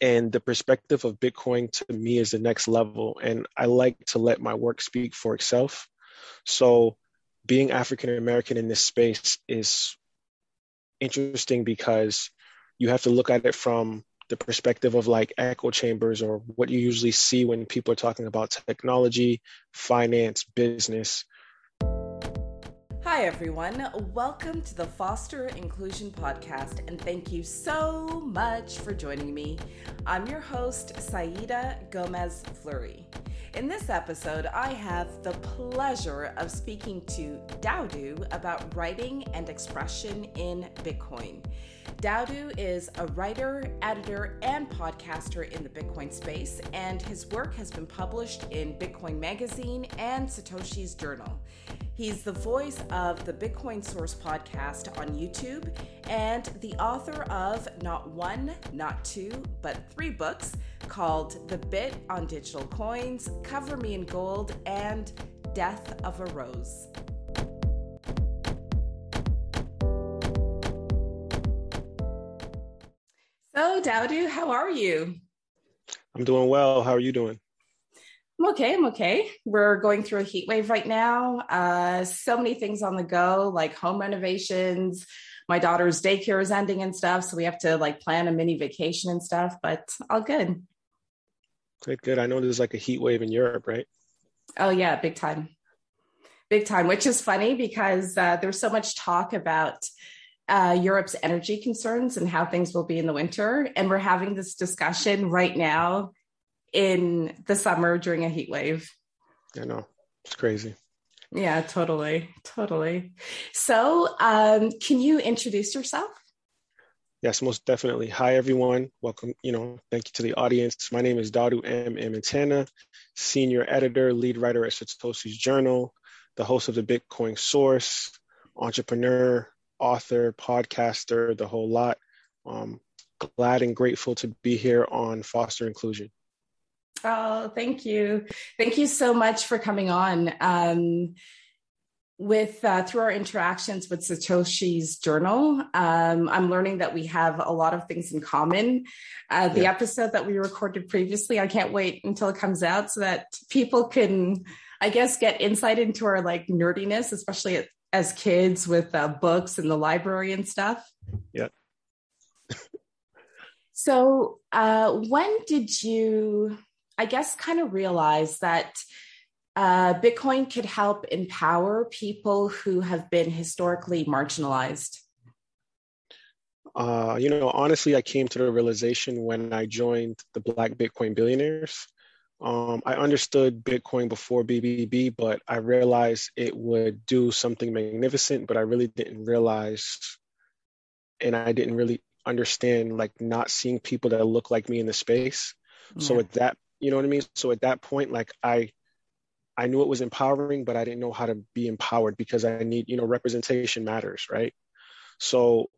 and the perspective of Bitcoin to me is the next level. And I like to let my work speak for itself. So being African American in this space is interesting because you have to look at it from the perspective of like echo chambers or what you usually see when people are talking about technology, finance, business. Hi, everyone. Welcome to the Foster Inclusion Podcast, and thank you so much for joining me. I'm your host, Saida Gomez Fleury. In this episode, I have the pleasure of speaking to Daudu about writing and expression in Bitcoin. Daudu is a writer, editor, and podcaster in the Bitcoin space, and his work has been published in Bitcoin Magazine and Satoshi's Journal. He's the voice of the Bitcoin Source podcast on YouTube and the author of not one, not two, but three books called The Bit on Digital Coins, Cover Me in Gold, and Death of a Rose. So, Daudu, how are you? I'm doing well. How are you doing? I'm okay. I'm okay. We're going through a heat wave right now. Uh, so many things on the go, like home renovations. My daughter's daycare is ending and stuff, so we have to like plan a mini vacation and stuff. But all good. Good, good. I know there's like a heat wave in Europe, right? Oh yeah, big time, big time. Which is funny because uh, there's so much talk about uh, Europe's energy concerns and how things will be in the winter, and we're having this discussion right now in the summer during a heat wave. I know. It's crazy. Yeah, totally. Totally. So, um, can you introduce yourself? Yes, most definitely. Hi, everyone. Welcome. You know, thank you to the audience. My name is Daudu M. Imantana, senior editor, lead writer at Satoshi's Journal, the host of the Bitcoin Source, entrepreneur, author, podcaster, the whole lot. Um, glad and grateful to be here on Foster Inclusion. Oh, thank you. Thank you so much for coming on. Um, with uh, through our interactions with Satoshi's journal, um, I'm learning that we have a lot of things in common. Uh, the yeah. episode that we recorded previously, I can't wait until it comes out so that people can, I guess, get insight into our like nerdiness, especially as kids with uh, books and the library and stuff. Yeah. so, uh, when did you? I guess, kind of realize that uh, Bitcoin could help empower people who have been historically marginalized? Uh, you know, honestly, I came to the realization when I joined the Black Bitcoin Billionaires. Um, I understood Bitcoin before BBB, but I realized it would do something magnificent, but I really didn't realize and I didn't really understand like not seeing people that look like me in the space. Yeah. So at that you know what I mean? So at that point, like I I knew it was empowering, but I didn't know how to be empowered because I need, you know, representation matters, right? So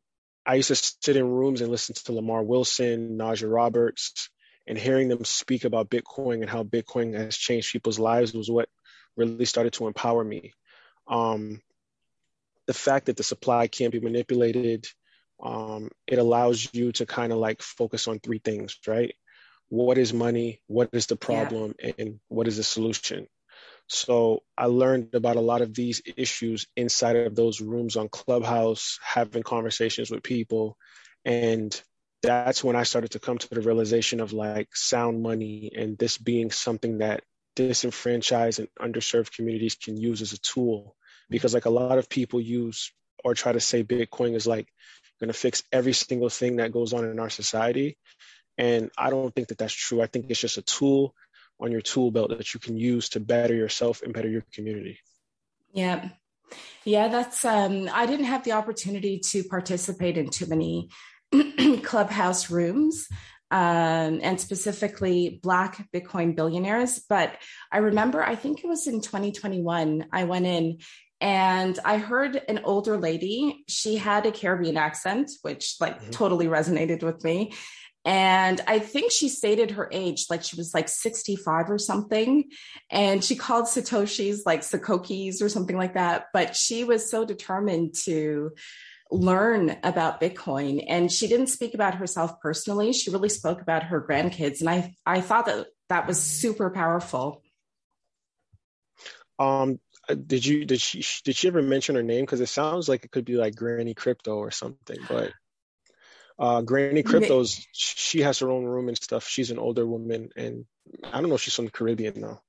I used to sit in rooms and listen to Lamar Wilson, Naja Roberts, and hearing them speak about Bitcoin and how Bitcoin has changed people's lives was what really started to empower me. Um, the fact that the supply can't be manipulated, um, it allows you to kind of like focus on three things, right? what is money, what is the problem, yeah. and what is the solution. So I learned about a lot of these issues inside of those rooms on Clubhouse, having conversations with people. And that's when I started to come to the realization of like sound money and this being something that disenfranchised and underserved communities can use as a tool. Because like a lot of people use or try to say Bitcoin is like going to fix every single thing that goes on in our society. And I don't think that that's true. I think it's just a tool on your tool belt that you can use to better yourself and better your community. Yeah. Yeah, that's um I didn't have the opportunity to participate in too many clubhouse rooms um, and specifically Black Bitcoin billionaires. But I remember, I think it was in 2021, I went in and I heard an older lady. She had a Caribbean accent, which like mm-hmm. totally resonated with me. And I think she stated her age, like she was like 65 or something. And she called Satoshi's like Sakokis or something like that. But she was so determined to learn about Bitcoin. And she didn't speak about herself personally. She really spoke about her grandkids. And I, I thought that that was super powerful. Um, did you did she did she ever mention her name? Because it sounds like it could be like Granny Crypto or something. But uh, Granny Crypto's she has her own room and stuff. She's an older woman, and I don't know if she's from the Caribbean though.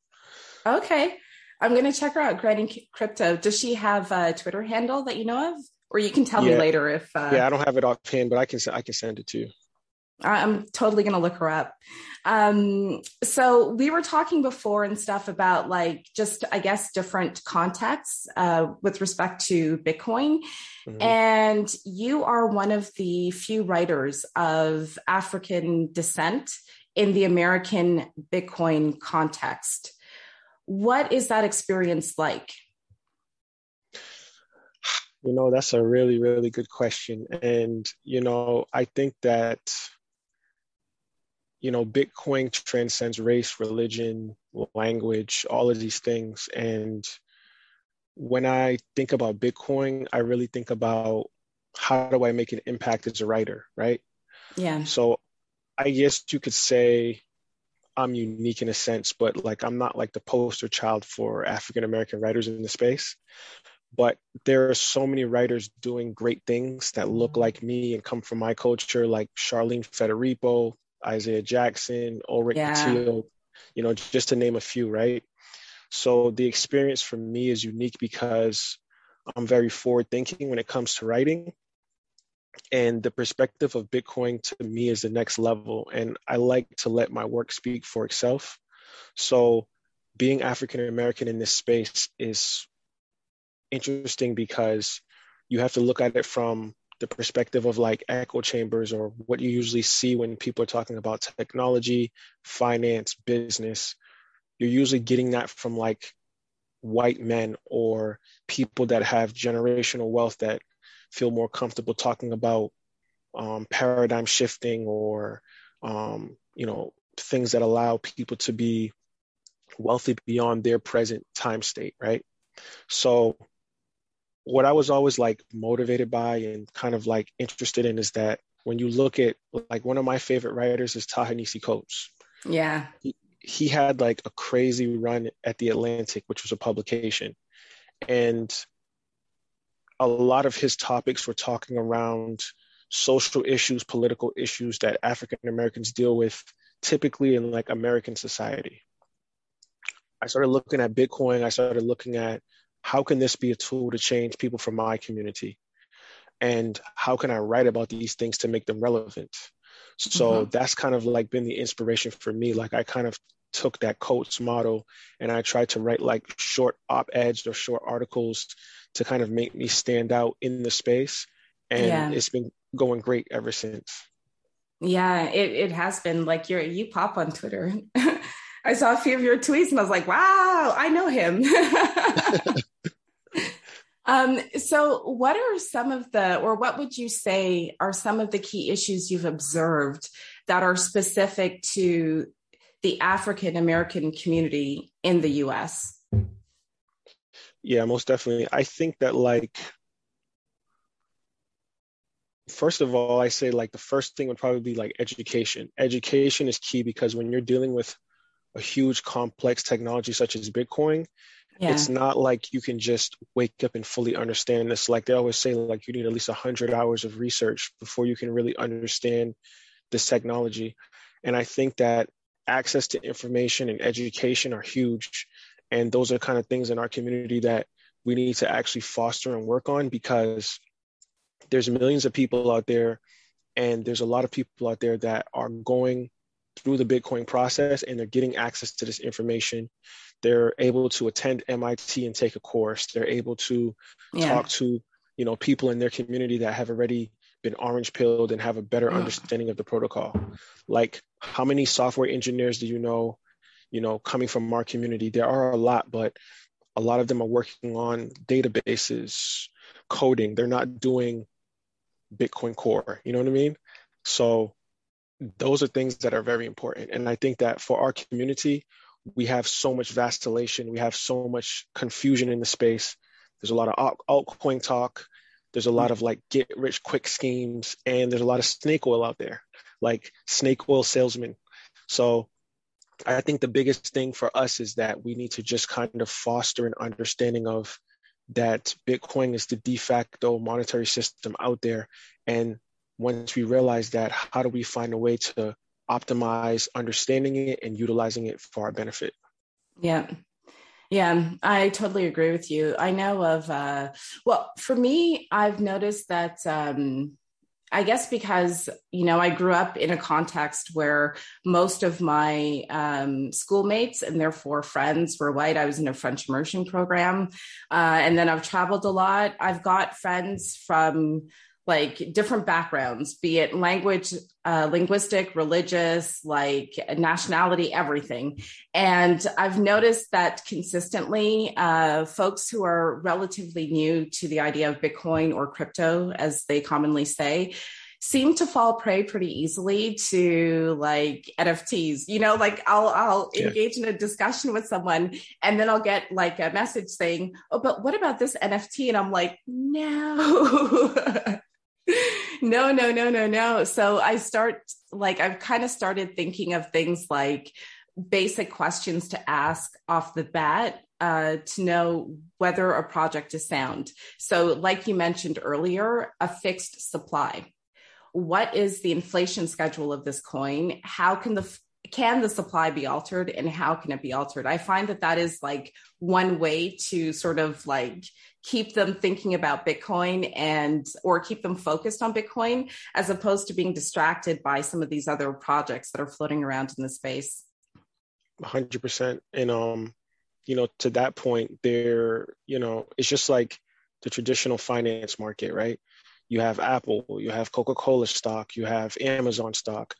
Okay, I'm gonna check her out. Granny Crypto. Does she have a Twitter handle that you know of? Or you can tell yeah. me later if. Uh, yeah, I don't have it offhand, but I can I can send it to you. I'm totally going to look her up. Um, so we were talking before and stuff about like just, I guess, different contexts uh, with respect to Bitcoin. Mm-hmm. And you are one of the few writers of African descent in the American Bitcoin context. What is that experience like? You know, that's a really, really good question. And, you know, I think that, you know, Bitcoin transcends race, religion, language, all of these things. And when I think about Bitcoin, I really think about how do I make an impact as a writer, right? Yeah. So I guess you could say I'm unique in a sense, but like I'm not like the poster child for African American writers in the space but there are so many writers doing great things that look like me and come from my culture, like Charlene Federico, Isaiah Jackson, Ulrich yeah. you know, just to name a few, right? So the experience for me is unique because I'm very forward thinking when it comes to writing. And the perspective of Bitcoin to me is the next level. And I like to let my work speak for itself. So being African American in this space is interesting because you have to look at it from the perspective of like echo chambers or what you usually see when people are talking about technology, finance, business. You're usually getting that from like white men or people that have generational wealth that feel more comfortable talking about um, paradigm shifting or um, you know things that allow people to be wealthy beyond their present time state right so what I was always like motivated by and kind of like interested in is that when you look at like one of my favorite writers is Ta-Nehisi Coates. Yeah. He, he had like a crazy run at the Atlantic, which was a publication. And a lot of his topics were talking around social issues, political issues that African Americans deal with typically in like American society. I started looking at Bitcoin. I started looking at how can this be a tool to change people from my community? And how can I write about these things to make them relevant? So mm-hmm. that's kind of like been the inspiration for me. Like I kind of took that Coates model and I tried to write like short op-eds or short articles to kind of make me stand out in the space. And yeah. it's been going great ever since. Yeah, it, it has been like you're you pop on Twitter. I saw a few of your tweets and I was like, wow, I know him. um, so, what are some of the, or what would you say are some of the key issues you've observed that are specific to the African American community in the US? Yeah, most definitely. I think that, like, first of all, I say like the first thing would probably be like education. Education is key because when you're dealing with a huge complex technology such as Bitcoin, yeah. it's not like you can just wake up and fully understand this. Like they always say, like you need at least 100 hours of research before you can really understand this technology. And I think that access to information and education are huge. And those are kind of things in our community that we need to actually foster and work on because there's millions of people out there and there's a lot of people out there that are going through the Bitcoin process and they're getting access to this information. They're able to attend MIT and take a course. They're able to yeah. talk to, you know, people in their community that have already been orange pilled and have a better understanding of the protocol. Like how many software engineers do you know, you know, coming from our community? There are a lot, but a lot of them are working on databases, coding. They're not doing Bitcoin core. You know what I mean? So those are things that are very important. And I think that for our community, we have so much vacillation, we have so much confusion in the space. There's a lot of altcoin talk. there's a lot of like get rich quick schemes and there's a lot of snake oil out there, like snake oil salesmen. So I think the biggest thing for us is that we need to just kind of foster an understanding of that Bitcoin is the de facto monetary system out there. And once we realize that, how do we find a way to optimize understanding it and utilizing it for our benefit? Yeah. Yeah, I totally agree with you. I know of, uh, well, for me, I've noticed that um, I guess because, you know, I grew up in a context where most of my um, schoolmates and therefore friends were white. I was in a French immersion program. Uh, and then I've traveled a lot. I've got friends from like different backgrounds, be it language, uh, linguistic, religious, like nationality, everything. And I've noticed that consistently, uh, folks who are relatively new to the idea of Bitcoin or crypto, as they commonly say, seem to fall prey pretty easily to like NFTs. You know, like I'll I'll yeah. engage in a discussion with someone and then I'll get like a message saying, "Oh, but what about this NFT?" And I'm like, "No." no, no, no, no, no. So I start like I've kind of started thinking of things like basic questions to ask off the bat uh, to know whether a project is sound. So, like you mentioned earlier, a fixed supply. What is the inflation schedule of this coin? How can the can the supply be altered and how can it be altered? I find that that is like one way to sort of like keep them thinking about Bitcoin and or keep them focused on Bitcoin as opposed to being distracted by some of these other projects that are floating around in the space. 100% and um you know to that point there you know it's just like the traditional finance market right you have apple you have coca-cola stock you have amazon stock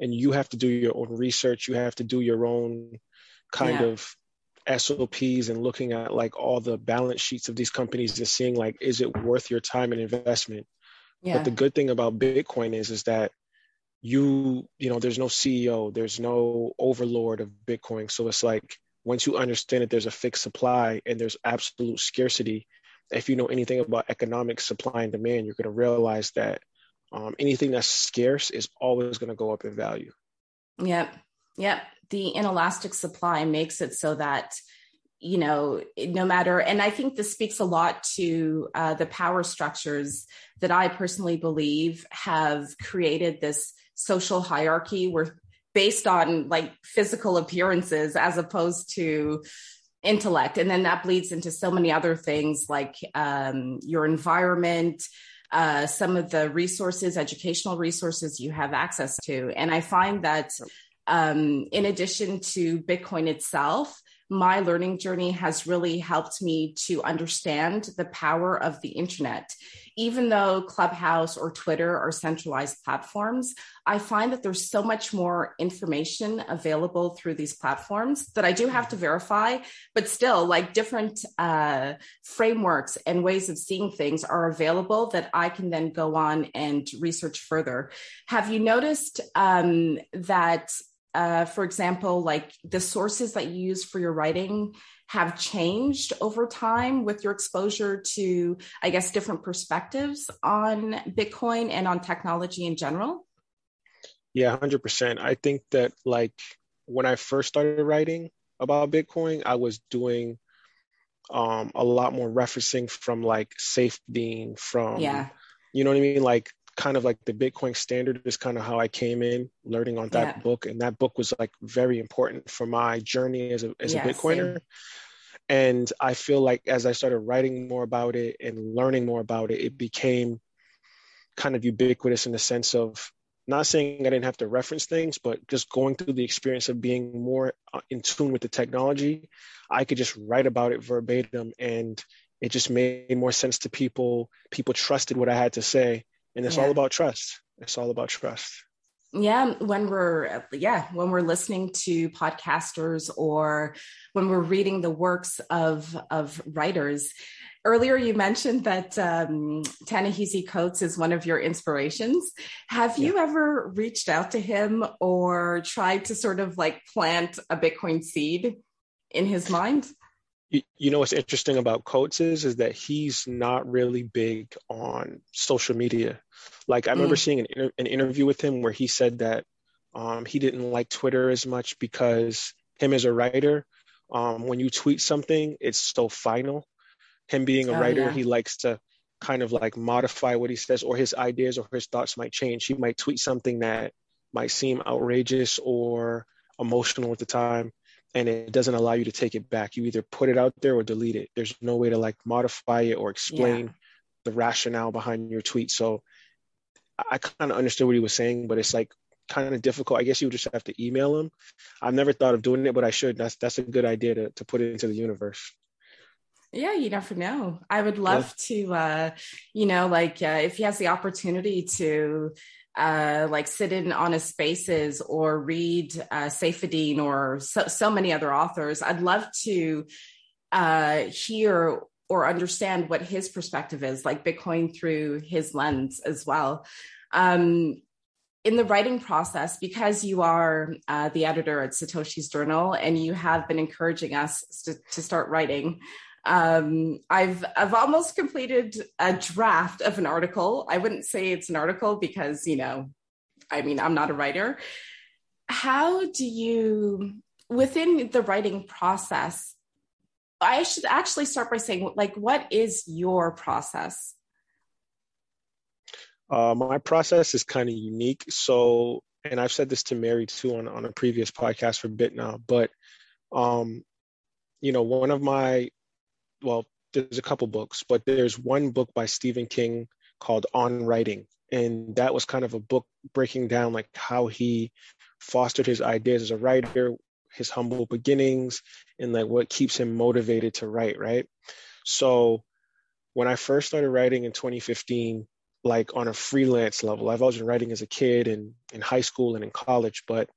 and you have to do your own research you have to do your own kind yeah. of SOPs and looking at like all the balance sheets of these companies and seeing like is it worth your time and investment. Yeah. But the good thing about Bitcoin is is that you you know there's no CEO, there's no overlord of Bitcoin. So it's like once you understand that there's a fixed supply and there's absolute scarcity, if you know anything about economic supply and demand, you're going to realize that um, anything that's scarce is always going to go up in value. Yep. Yep the inelastic supply makes it so that you know no matter and i think this speaks a lot to uh, the power structures that i personally believe have created this social hierarchy where based on like physical appearances as opposed to intellect and then that bleeds into so many other things like um, your environment uh, some of the resources educational resources you have access to and i find that um, in addition to Bitcoin itself, my learning journey has really helped me to understand the power of the internet. Even though Clubhouse or Twitter are centralized platforms, I find that there's so much more information available through these platforms that I do have to verify, but still, like different uh, frameworks and ways of seeing things are available that I can then go on and research further. Have you noticed um, that? uh, for example, like the sources that you use for your writing have changed over time with your exposure to, I guess, different perspectives on Bitcoin and on technology in general? Yeah, 100%. I think that, like, when I first started writing about Bitcoin, I was doing um, a lot more referencing from like Saifedean, from, yeah. you know what I mean? Like kind of like the Bitcoin standard is kind of how I came in learning on that yeah. book. And that book was like very important for my journey as a, as yeah, a Bitcoiner. Same. And I feel like as I started writing more about it and learning more about it, it became kind of ubiquitous in the sense of not saying I didn't have to reference things, but just going through the experience of being more uh, in tune with the technology, I could just write about it verbatim and it just made more sense to people. People trusted what I had to say and it's yeah. all about trust. It's all about trust. Yeah when we're yeah when we're listening to podcasters or when we're reading the works of of writers. Earlier you mentioned that um, Ta-Nehisi Coates is one of your inspirations. Have yeah. you ever reached out to him or tried to sort of like plant a bitcoin seed in his mind you, you know what's interesting about Coates is is that he's not really big on social media. Like I remember mm. seeing an, inter- an interview with him where he said that um, he didn't like Twitter as much because him as a writer, um, when you tweet something, it's so final. Him being a oh, writer, yeah. he likes to kind of like modify what he says, or his ideas or his thoughts might change. He might tweet something that might seem outrageous or emotional at the time, and it doesn't allow you to take it back. You either put it out there or delete it. There's no way to like modify it or explain yeah. the rationale behind your tweet. So I kind of understood what he was saying, but it's like kind of difficult. I guess you would just have to email him. I've never thought of doing it, but I should. That's that's a good idea to to put it into the universe. Yeah, you never know. I would love yeah. to, uh, you know, like uh, if he has the opportunity to, uh, like sit in on spaces or read uh, Saifedean or so, so many other authors. I'd love to uh, hear or understand what his perspective is, like Bitcoin through his lens as well. Um, in the writing process, because you are uh, the editor at Satoshi's Journal and you have been encouraging us to, to start writing, um, I've I've almost completed a draft of an article. I wouldn't say it's an article because you know, I mean, I'm not a writer. How do you within the writing process? I should actually start by saying, like, what is your process? Uh, my process is kind of unique. So, and I've said this to Mary too on, on a previous podcast for Bit now, but, um, you know, one of my well, there's a couple books, but there's one book by Stephen King called On Writing. And that was kind of a book breaking down like how he fostered his ideas as a writer, his humble beginnings, and like what keeps him motivated to write, right? So when I first started writing in 2015, like on a freelance level, I've always been writing as a kid and in high school and in college, but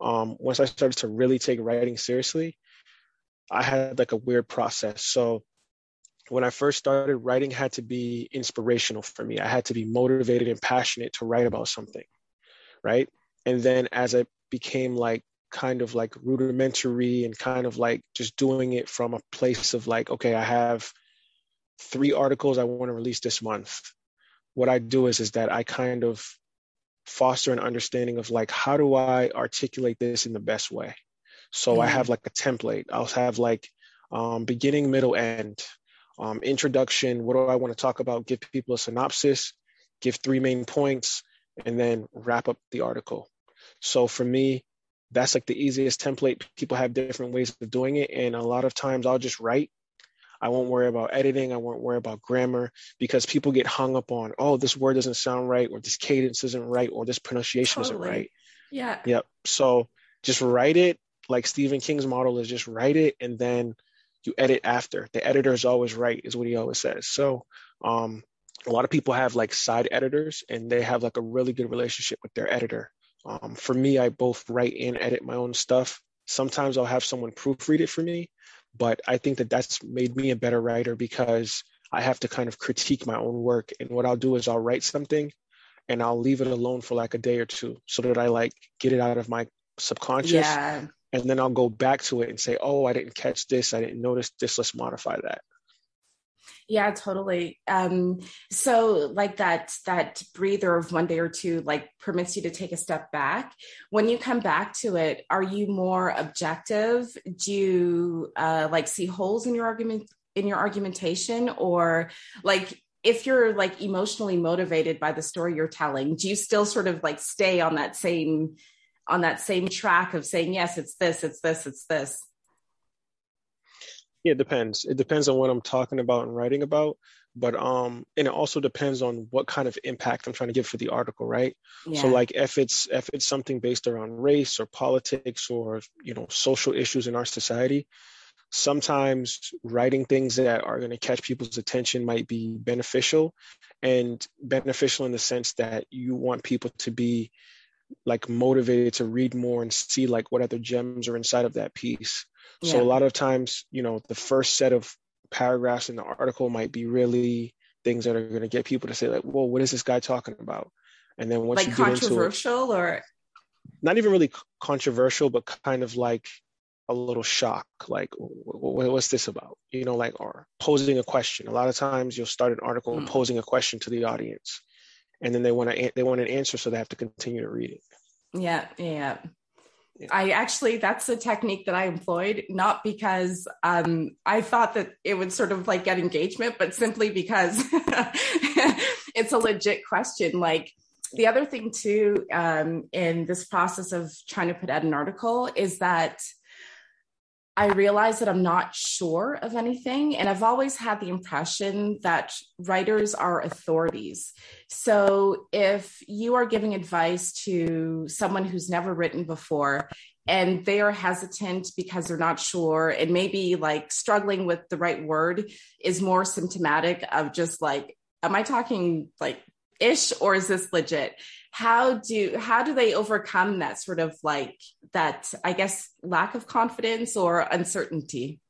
um, once I started to really take writing seriously, I had like a weird process. So when I first started, writing had to be inspirational for me. I had to be motivated and passionate to write about something, right? And then as I became like kind of like rudimentary and kind of like just doing it from a place of like, okay, I have three articles I want to release this month. What I do is is that I kind of foster an understanding of like how do I articulate this in the best way? So mm-hmm. I have like a template. I'll have like um, beginning, middle, end, um, introduction. What do I want to talk about? Give people a synopsis, give three main points, and then wrap up the article. So for me, that's like the easiest template. People have different ways of doing it. And a lot of times I'll just write. I won't worry about editing. I won't worry about grammar because people get hung up on, oh, this word doesn't sound right, or this cadence isn't right, or this pronunciation totally. isn't right. Yeah. Yep. So just write it like Stephen King's model is just write it and then you edit after. The editor is always right, is what he always says. So um, a lot of people have like side editors and they have like a really good relationship with their editor. Um, for me, I both write and edit my own stuff. Sometimes I'll have someone proofread it for me, but I think that that's made me a better writer because I have to kind of critique my own work. And what I'll do is I'll write something and I'll leave it alone for like a day or two so that I like get it out of my subconscious yeah and then I'll go back to it and say, oh, I didn't catch this, I didn't notice this, let's modify that. Yeah, totally. Um, so like that that breather of one day or two like permits you to take a step back. When you come back to it, are you more objective? Do you uh, like see holes in your argument in your argumentation, or like if you're like emotionally motivated by the story you're telling, do you still sort of like stay on that same on that same track of saying yes it's this it's this it's this. Yeah it depends. It depends on what i'm talking about and writing about but um and it also depends on what kind of impact i'm trying to give for the article right? Yeah. so like if it's if it's something based around race or politics or you know social issues in our society sometimes writing things that are going to catch people's attention might be beneficial and beneficial in the sense that you want people to be like motivated to read more and see like what other gems are inside of that piece. Yeah. So a lot of times, you know, the first set of paragraphs in the article might be really things that are going to get people to say like, "Whoa, what is this guy talking about?" And then once like you get controversial into it, or not even really controversial, but kind of like a little shock like what's this about you know like or posing a question a lot of times you'll start an article mm. posing a question to the audience and then they want to they want an answer so they have to continue to read it. Yeah. Yeah. I actually, that's a technique that I employed, not because um, I thought that it would sort of like get engagement, but simply because it's a legit question. Like the other thing, too, um, in this process of trying to put out an article is that I realize that I'm not sure of anything. And I've always had the impression that writers are authorities. So if you are giving advice to someone who's never written before, and they are hesitant because they're not sure, and maybe like struggling with the right word is more symptomatic of just like, am I talking like ish or is this legit? How do how do they overcome that sort of like that i guess lack of confidence or uncertainty?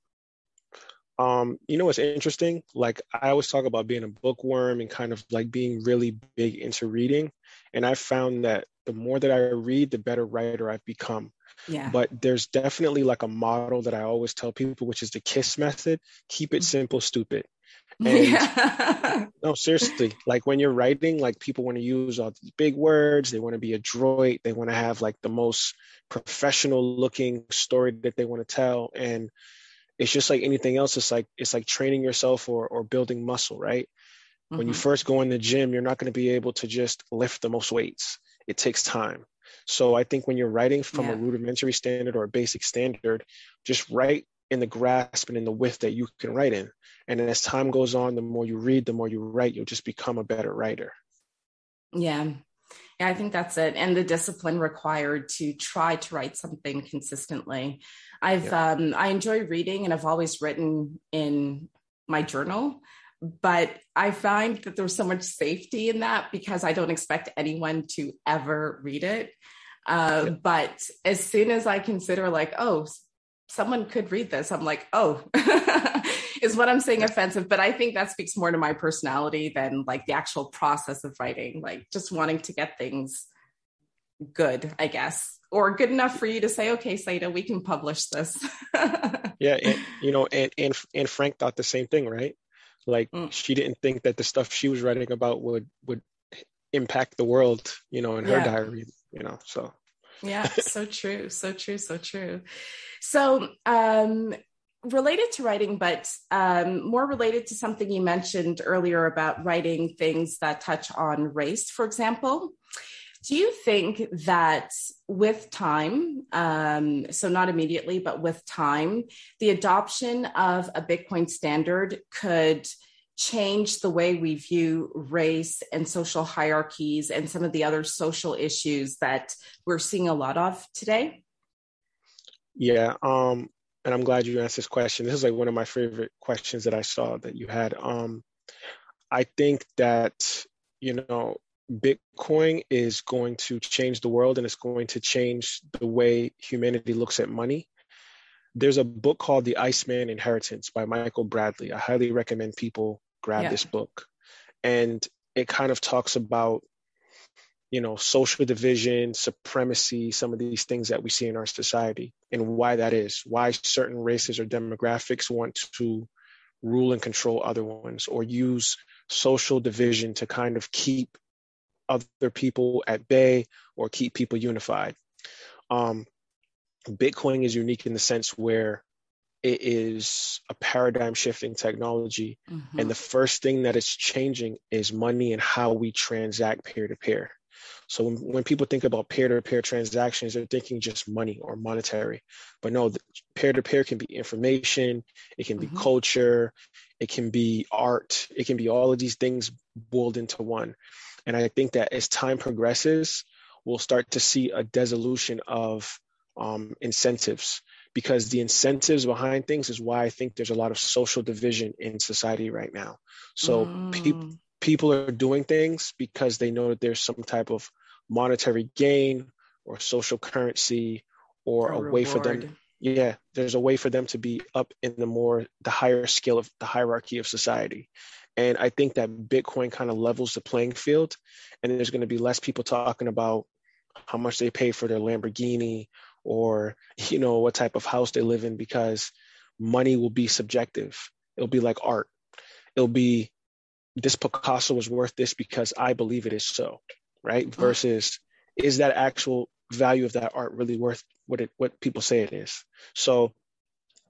Um you know what's interesting? Like i always talk about being a bookworm and kind of like being really big into reading. And i found that the more that i read the better writer i've become yeah. But there's definitely like a model that I always tell people, which is the KISS method keep it mm-hmm. simple, stupid. And yeah. no, seriously, like when you're writing, like people want to use all these big words, they want to be adroit, they want to have like the most professional looking story that they want to tell. And it's just like anything else, it's like it's like training yourself or or building muscle, right? Mm-hmm. When you mm-hmm. first go in the gym, you're not going to be able to just lift the most weights. It takes time. So I think when you're writing from yeah. a rudimentary standard or a basic standard, just write in the grasp and in the width that you can write in. And as time goes on, the more you read, the more you write, you'll just become a better writer. Yeah. Yeah, I think that's it. And the discipline required to try to write something consistently. I've yeah. um I enjoy reading and I've always written in my journal, but I find that there's so much safety in that because I don't expect anyone to ever read it. Uh. But as soon as I consider, like, oh, someone could read this, I'm like, oh, is what I'm saying offensive. But I think that speaks more to my personality than like the actual process of writing, like just wanting to get things good, I guess, or good enough for you to say, okay, Saida, we can publish this. yeah. And, you know, and, and, Anne Frank thought the same thing, right? Like mm. she didn't think that the stuff she was writing about would, would impact the world, you know, in her yeah. diary, you know, so. yeah, so true, so true, so true. So, um, related to writing, but um, more related to something you mentioned earlier about writing things that touch on race, for example. Do you think that with time, um, so not immediately, but with time, the adoption of a Bitcoin standard could change the way we view race and social hierarchies and some of the other social issues that we're seeing a lot of today? Yeah, um, and I'm glad you asked this question. This is like one of my favorite questions that I saw that you had. Um, I think that you know Bitcoin is going to change the world and it's going to change the way humanity looks at money. There's a book called The Iceman Inheritance by Michael Bradley. I highly recommend people grab yeah. this book. And it kind of talks about you know, social division, supremacy, some of these things that we see in our society, and why that is, why certain races or demographics want to rule and control other ones, or use social division to kind of keep other people at bay or keep people unified. Um, Bitcoin is unique in the sense where it is a paradigm shifting technology. Mm-hmm. And the first thing that is changing is money and how we transact peer to peer. So when, when people think about peer-to-peer transactions, they're thinking just money or monetary. But no, peer-to-peer can be information, it can be mm-hmm. culture, it can be art, it can be all of these things boiled into one. And I think that as time progresses, we'll start to see a dissolution of um, incentives because the incentives behind things is why I think there's a lot of social division in society right now. So mm. people people are doing things because they know that there's some type of monetary gain or social currency or a, a way for them yeah there's a way for them to be up in the more the higher scale of the hierarchy of society. And i think that bitcoin kind of levels the playing field and there's going to be less people talking about how much they pay for their lamborghini or you know what type of house they live in because money will be subjective. It'll be like art. It'll be this picasso is worth this because i believe it is so right? Mm-hmm. versus is that actual value of that art really worth what it what people say it is so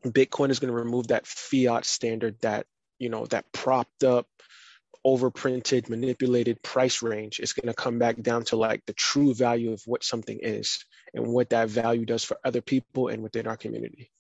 bitcoin is going to remove that fiat standard that you know that propped up overprinted, manipulated price range is going to come back down to like the true value of what something is and what that value does for other people and within our community.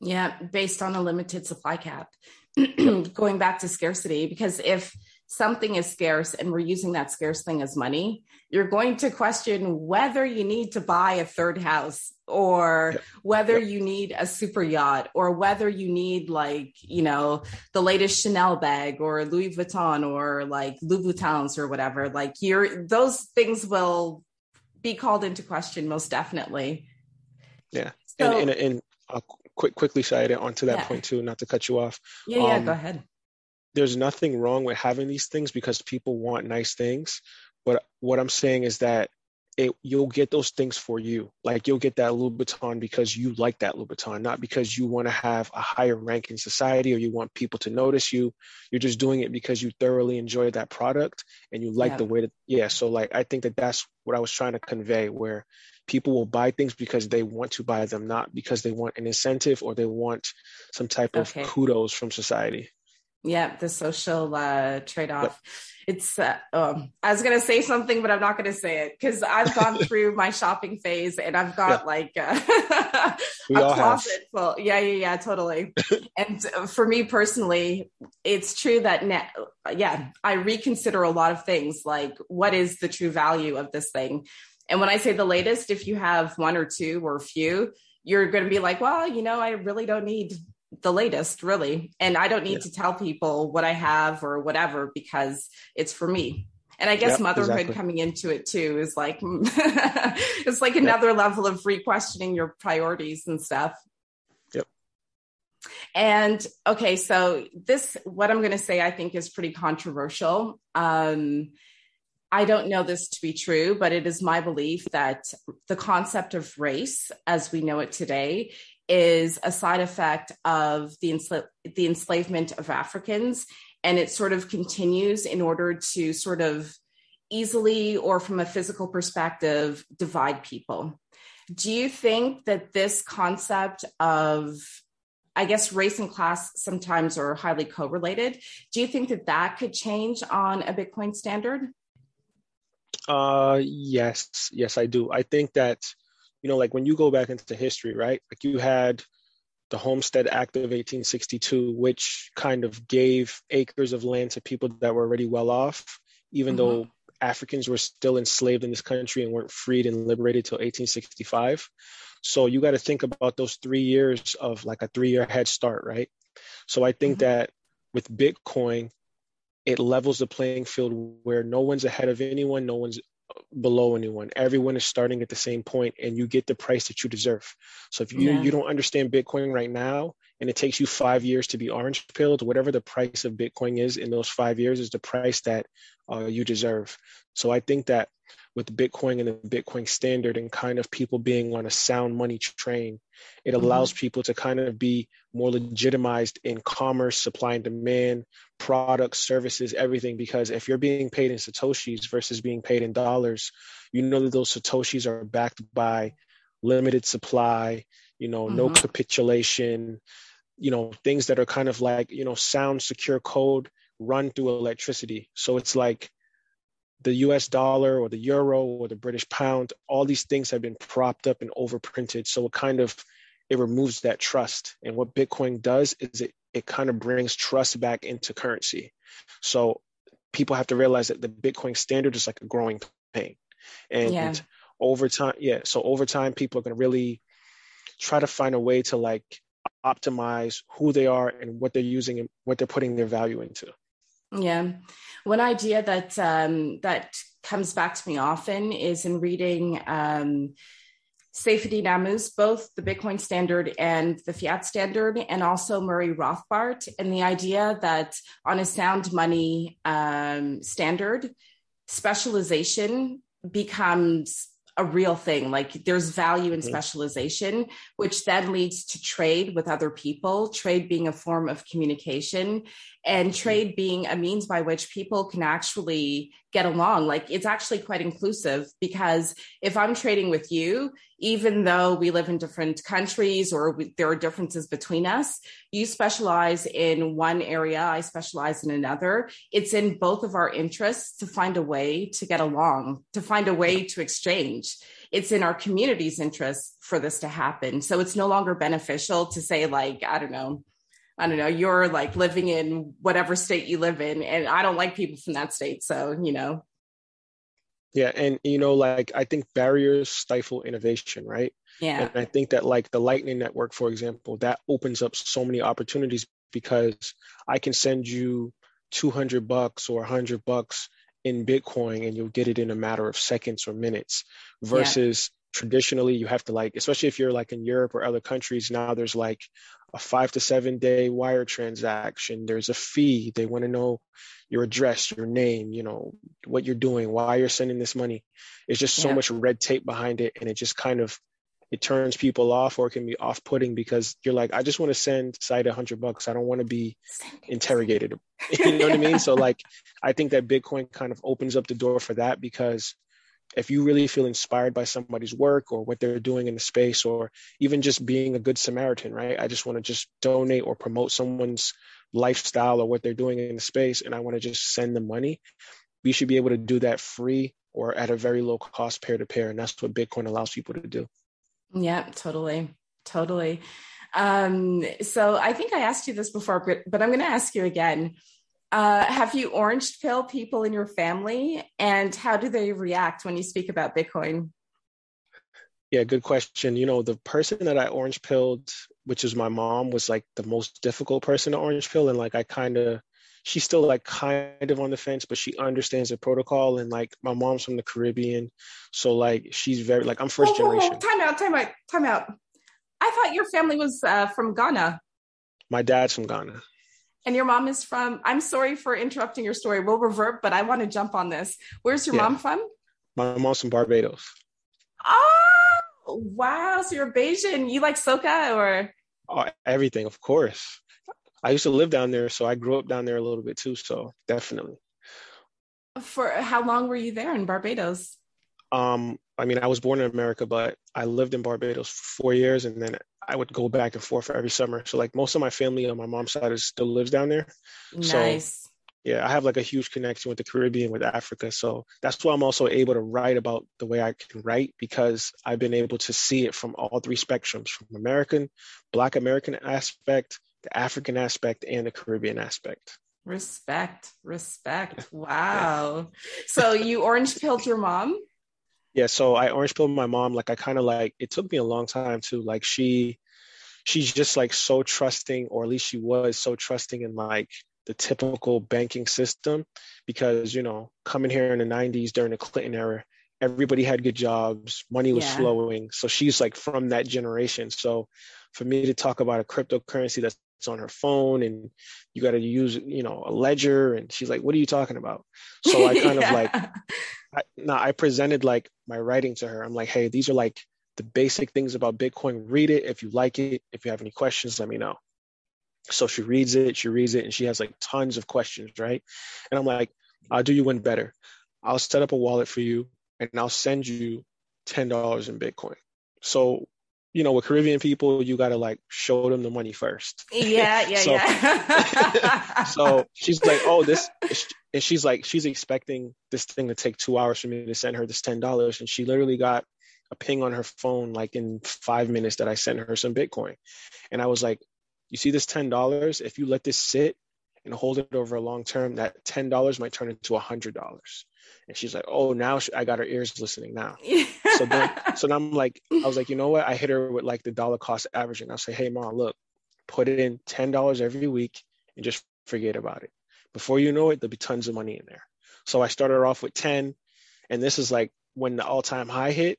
Yeah, based on a limited supply cap. Going back to scarcity, because if something is scarce and we're using that scarce thing as money, you're going to question whether you need to buy a third house or yep. whether yep. you need a super yacht or whether you need like, you know, the latest Chanel bag or Louis Vuitton or like Louboutins or whatever. Like you're those things will be called into question most definitely. Yeah. So, and, and, and I'll quick quickly side it onto that yeah. point too, not to cut you off. Yeah, yeah, um, go ahead there's nothing wrong with having these things because people want nice things. But what I'm saying is that it, you'll get those things for you. Like you'll get that Louboutin because you like that Louboutin, not because you want to have a higher rank in society or you want people to notice you. You're just doing it because you thoroughly enjoy that product and you like yeah. the way that, yeah. So like, I think that that's what I was trying to convey where people will buy things because they want to buy them, not because they want an incentive or they want some type of kudos from society. Yeah, the social uh, trade off. It's, uh, um, I was going to say something, but I'm not going to say it because I've gone through my shopping phase and I've got yeah. like uh, a closet have. full. Yeah, yeah, yeah, totally. and for me personally, it's true that, net, yeah, I reconsider a lot of things like what is the true value of this thing? And when I say the latest, if you have one or two or a few, you're going to be like, well, you know, I really don't need the latest really and i don't need yeah. to tell people what i have or whatever because it's for me and i guess yep, motherhood exactly. coming into it too is like it's like another yep. level of re-questioning your priorities and stuff yep and okay so this what i'm going to say i think is pretty controversial um I don't know this to be true, but it is my belief that the concept of race, as we know it today, is a side effect of the, the enslavement of Africans. And it sort of continues in order to sort of easily or from a physical perspective divide people. Do you think that this concept of I guess race and class sometimes are highly correlated. Do you think that that could change on a Bitcoin standard? Uh, yes, yes, I do. I think that you know, like when you go back into history, right? Like you had the Homestead Act of 1862, which kind of gave acres of land to people that were already well off, even mm-hmm. though Africans were still enslaved in this country and weren't freed and liberated till 1865. So you got to think about those three years of like a three year head start, right? So I think mm-hmm. that with Bitcoin, it levels the playing field where no one's ahead of anyone, no one's below anyone. Everyone is starting at the same point and you get the price that you deserve. So if you, yeah. you don't understand Bitcoin right now and it takes you five years to be orange pilled, whatever the price of Bitcoin is in those five years is the price that uh, you deserve. So I think that with Bitcoin and the Bitcoin standard and kind of people being on a sound money train, it mm-hmm. allows mm-hmm. people to kind of be more legitimized in commerce, supply and demand, products, services, everything. Because if you're being paid in Satoshis versus being paid in dollars, you know that those Satoshis are backed by limited supply, you know, mm-hmm. no capitulation, you know, things that are kind of like, you know, sound secure code run through electricity. So it's like the US dollar or the euro or the British pound, all these things have been propped up and overprinted. So it kind of it removes that trust. And what Bitcoin does is it it kind of brings trust back into currency. So people have to realize that the Bitcoin standard is like a growing pain. And yeah. over time, yeah. So over time, people are going to really try to find a way to like optimize who they are and what they're using and what they're putting their value into. Yeah. One idea that um, that comes back to me often is in reading um, Saifedean Ammous, both the Bitcoin standard and the fiat standard, and also Murray Rothbard, and the idea that on a sound money um, standard, specialization becomes a real thing. Like there's value in mm-hmm. specialization, which then leads to trade with other people, trade being a form of communication, and mm-hmm. trade being a means by which people can actually get along. Like it's actually quite inclusive because if I'm trading with you, even though we live in different countries or we, there are differences between us, you specialize in one area, I specialize in another. It's in both of our interests to find a way to get along, to find a way to exchange. It's in our community's interest for this to happen. So it's no longer beneficial to say, like, I don't know, I don't know, you're like living in whatever state you live in, and I don't like people from that state. So, you know, yeah, and you know, like I think barriers stifle innovation, right? Yeah. And I think that like the Lightning Network, for example, that opens up so many opportunities because I can send you 200 bucks or 100 bucks in Bitcoin and you'll get it in a matter of seconds or minutes versus yeah. traditionally you have to like, especially if you're like in Europe or other countries, now there's like a five to seven day wire transaction. There's a fee. They want to know your address, your name, you know, what you're doing, why you're sending this money. It's just so yeah. much red tape behind it. And it just kind of, it turns people off or it can be off putting because you're like, I just want to send side a hundred bucks. I don't want to be interrogated. you know what I mean? So like, I think that Bitcoin kind of opens up the door for that because if you really feel inspired by somebody's work or what they're doing in the space or even just being a good samaritan right i just want to just donate or promote someone's lifestyle or what they're doing in the space and i want to just send them money we should be able to do that free or at a very low cost peer to peer and that's what bitcoin allows people to do yeah totally totally um, so i think i asked you this before but, but i'm going to ask you again uh, have you orange pill people in your family and how do they react when you speak about Bitcoin? Yeah, good question. You know, the person that I orange pilled, which is my mom, was like the most difficult person to orange pill. And like, I kind of, she's still like kind of on the fence, but she understands the protocol. And like, my mom's from the Caribbean. So like, she's very, like, I'm first whoa, whoa, generation. Whoa, time out, time out, time out. I thought your family was uh, from Ghana. My dad's from Ghana. And your mom is from, I'm sorry for interrupting your story. We'll revert, but I want to jump on this. Where's your yeah. mom from? My mom's from Barbados. Oh, wow. So you're Bajan. You like soca or? Oh, everything, of course. I used to live down there, so I grew up down there a little bit too. So definitely. For how long were you there in Barbados? Um, I mean, I was born in America, but I lived in Barbados for four years, and then I would go back and forth every summer. So, like, most of my family on my mom's side is still lives down there. Nice. So, yeah, I have like a huge connection with the Caribbean, with Africa. So that's why I'm also able to write about the way I can write because I've been able to see it from all three spectrums: from American, Black American aspect, the African aspect, and the Caribbean aspect. Respect, respect. Wow. So you orange pilled your mom? Yeah, so I orange pilled my mom. Like I kind of like it took me a long time to like she she's just like so trusting, or at least she was so trusting in like the typical banking system because you know coming here in the 90s during the Clinton era everybody had good jobs money was yeah. flowing so she's like from that generation so for me to talk about a cryptocurrency that's on her phone and you got to use you know a ledger and she's like what are you talking about so i kind yeah. of like I, no, I presented like my writing to her. I'm like, hey, these are like the basic things about Bitcoin. Read it if you like it. If you have any questions, let me know. So she reads it, she reads it, and she has like tons of questions, right? And I'm like, I'll do you one better. I'll set up a wallet for you and I'll send you $10 in Bitcoin. So you know, with Caribbean people, you got to like show them the money first. Yeah, yeah, so, yeah. so she's like, oh, this, and she's like, she's expecting this thing to take two hours for me to send her this $10. And she literally got a ping on her phone like in five minutes that I sent her some Bitcoin. And I was like, you see this $10? If you let this sit and hold it over a long term, that $10 might turn into a $100. And she's like, oh, now she, I got her ears listening now. so then, so now I'm like, I was like, you know what? I hit her with like the dollar cost averaging. I'll say, hey, mom, look, put in $10 every week and just forget about it. Before you know it, there'll be tons of money in there. So I started off with 10, and this is like when the all time high hit.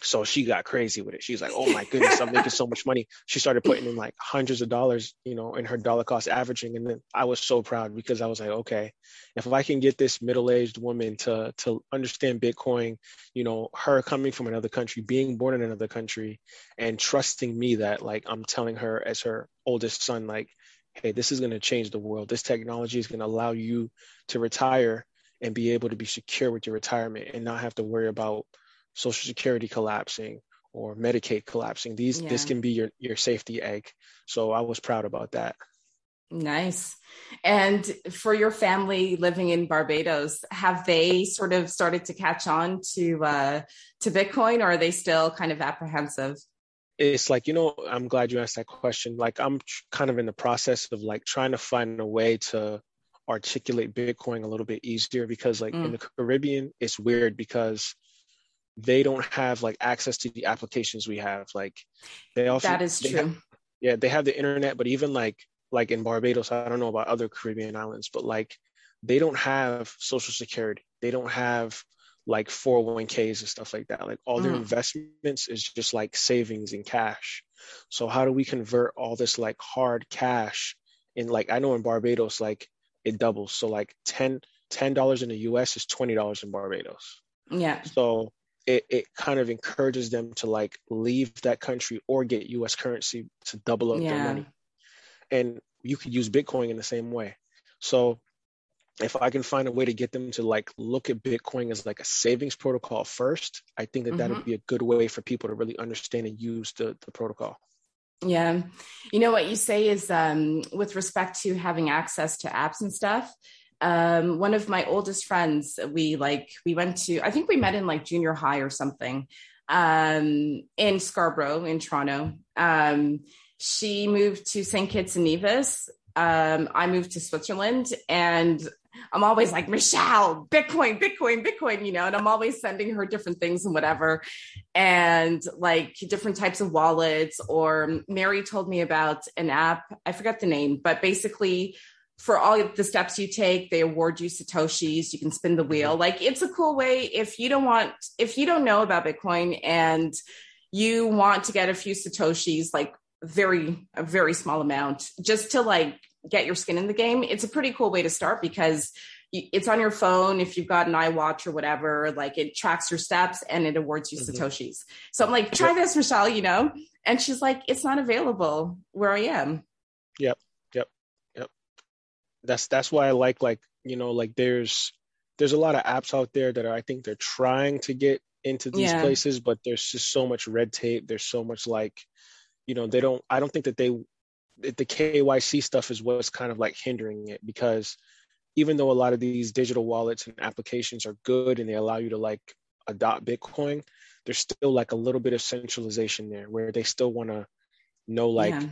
So she got crazy with it. She's like, "Oh my goodness, I'm making so much money." She started putting in like hundreds of dollars, you know, in her dollar cost averaging, and then I was so proud because I was like, "Okay, if I can get this middle-aged woman to to understand Bitcoin, you know, her coming from another country, being born in another country, and trusting me that like I'm telling her as her oldest son, like, hey, this is going to change the world. This technology is going to allow you to retire and be able to be secure with your retirement and not have to worry about." Social Security collapsing or Medicaid collapsing. These yeah. this can be your your safety egg. So I was proud about that. Nice. And for your family living in Barbados, have they sort of started to catch on to uh, to Bitcoin, or are they still kind of apprehensive? It's like you know, I'm glad you asked that question. Like I'm kind of in the process of like trying to find a way to articulate Bitcoin a little bit easier because like mm. in the Caribbean, it's weird because they don't have like access to the applications we have. Like they also that is true. Have, yeah, they have the internet, but even like like in Barbados, I don't know about other Caribbean islands, but like they don't have social security. They don't have like 401ks and stuff like that. Like all their mm. investments is just like savings in cash. So how do we convert all this like hard cash in like I know in Barbados like it doubles. So like 10 dollars in the US is twenty dollars in Barbados. Yeah. So it, it kind of encourages them to like leave that country or get US currency to double up yeah. their money. And you could use Bitcoin in the same way. So if I can find a way to get them to like look at Bitcoin as like a savings protocol first, I think that mm-hmm. that would be a good way for people to really understand and use the, the protocol. Yeah. You know what you say is um, with respect to having access to apps and stuff, um, one of my oldest friends, we like, we went to, I think we met in like junior high or something um, in Scarborough in Toronto. Um, she moved to St. Kitts and Nevis. Um, I moved to Switzerland and I'm always like, Michelle, Bitcoin, Bitcoin, Bitcoin, you know, and I'm always sending her different things and whatever, and like different types of wallets. Or Mary told me about an app, I forget the name, but basically for all the steps you take they award you satoshis you can spin the wheel. Mm-hmm. like it's a cool way if you don't want if you don't know about bitcoin and you want to get a few satoshis like very a very small amount just to like get your skin in the game it's a pretty cool way to start because it's on your phone if you've got an iWatch or whatever like it tracks your steps and it awards you mm-hmm. satoshis. So i'm like try this michelle you know? And she's like it's not available where i am. Yep that's that's why I like like you know like there's there's a lot of apps out there that are, I think they're trying to get into these yeah. places, but there's just so much red tape. There's so much like, you know, they don't. I don't think that they the KYC stuff is what's kind of like hindering it because even though a lot of these digital wallets and applications are good and they allow you to like adopt Bitcoin, there's still like a little bit of centralization there where they still want to know like yeah.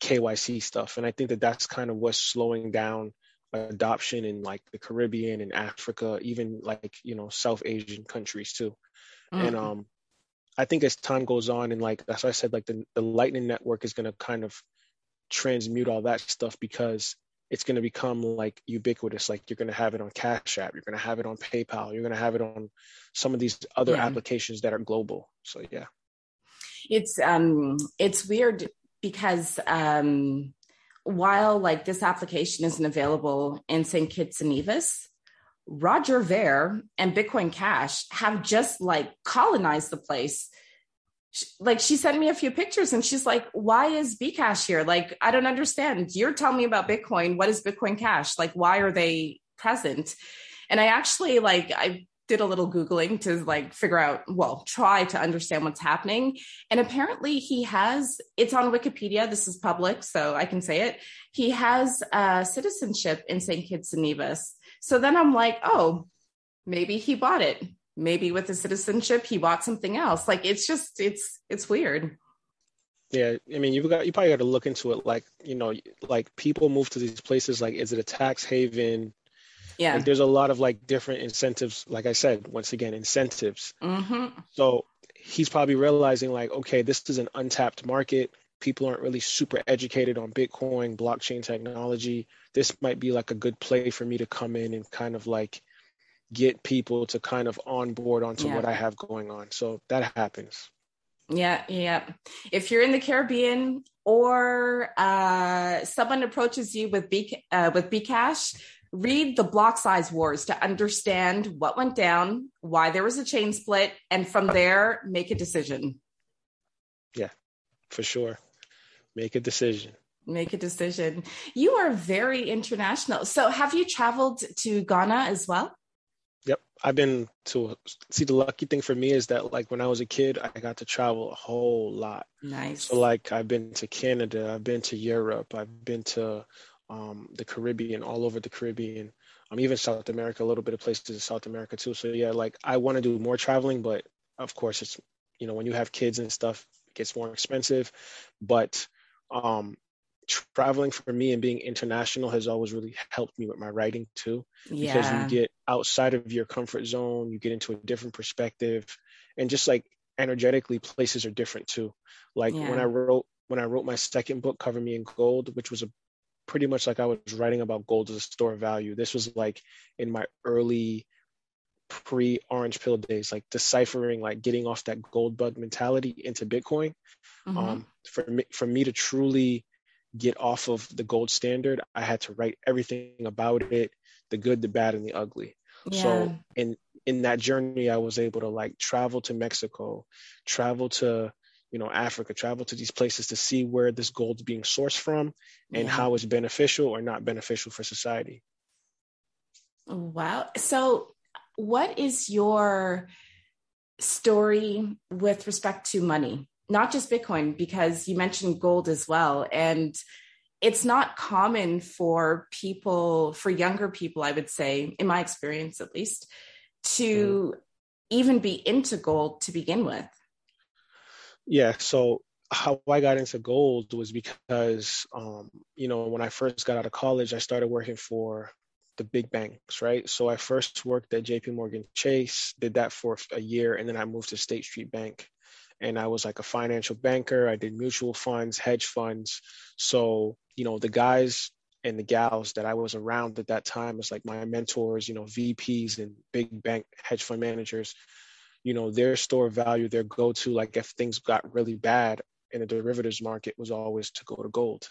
KYC stuff. And I think that that's kind of what's slowing down adoption in like the Caribbean and Africa, even like, you know, South Asian countries too. Mm-hmm. And um, I think as time goes on and like, that's why I said, like the, the Lightning Network is going to kind of transmute all that stuff because it's going to become like ubiquitous. Like you're going to have it on Cash App, you're going to have it on PayPal, you're going to have it on some of these other yeah. applications that are global. So yeah. It's um it's weird because um, while like this application isn't available in St. Kitts and Nevis, Roger Ver and Bitcoin Cash have just like colonized the place. Like she sent me a few pictures and she's like, why is Bcash here? Like, I don't understand. You're telling me about Bitcoin. What is Bitcoin Cash? Like, why are they present? And I actually like I did a little googling to like figure out well try to understand what's happening and apparently he has it's on wikipedia this is public so i can say it he has uh, citizenship in st kitts and nevis so then i'm like oh maybe he bought it maybe with the citizenship he bought something else like it's just it's it's weird yeah, I mean, you've got you probably got to look into it. Like, you know, like people move to these places. Like, is it a tax haven? Yeah. Like, there's a lot of like different incentives. Like I said, once again, incentives. Mm-hmm. So he's probably realizing like, okay, this is an untapped market. People aren't really super educated on Bitcoin, blockchain technology. This might be like a good play for me to come in and kind of like get people to kind of onboard onto yeah. what I have going on. So that happens. Yeah, yeah. If you're in the Caribbean or uh, someone approaches you with B uh, with Bcash, read the block size wars to understand what went down, why there was a chain split, and from there make a decision. Yeah, for sure. Make a decision. Make a decision. You are very international. So, have you traveled to Ghana as well? Yep, I've been to. See, the lucky thing for me is that, like, when I was a kid, I got to travel a whole lot. Nice. So, like, I've been to Canada, I've been to Europe, I've been to um, the Caribbean, all over the Caribbean. Um, even South America, a little bit of places in South America too. So yeah, like I want to do more traveling, but of course, it's you know when you have kids and stuff, it gets more expensive. But um, traveling for me and being international has always really helped me with my writing too yeah. because you get outside of your comfort zone you get into a different perspective and just like energetically places are different too like yeah. when i wrote when i wrote my second book cover me in gold which was a pretty much like i was writing about gold as a store of value this was like in my early pre orange pill days like deciphering like getting off that gold bug mentality into bitcoin mm-hmm. um, for me for me to truly get off of the gold standard, I had to write everything about it, the good, the bad, and the ugly. Yeah. So in in that journey, I was able to like travel to Mexico, travel to you know Africa, travel to these places to see where this gold's being sourced from and yeah. how it's beneficial or not beneficial for society. Wow. So what is your story with respect to money? not just Bitcoin, because you mentioned gold as well. And it's not common for people, for younger people, I would say, in my experience at least, to mm. even be into gold to begin with. Yeah. So, how I got into gold was because, um, you know, when I first got out of college, I started working for the big banks, right? So I first worked at JP Morgan Chase, did that for a year, and then I moved to State Street Bank and I was like a financial banker. I did mutual funds, hedge funds. So, you know, the guys and the gals that I was around at that time was like my mentors, you know, VPs and big bank hedge fund managers, you know, their store value, their go to, like if things got really bad in the derivatives market was always to go to gold.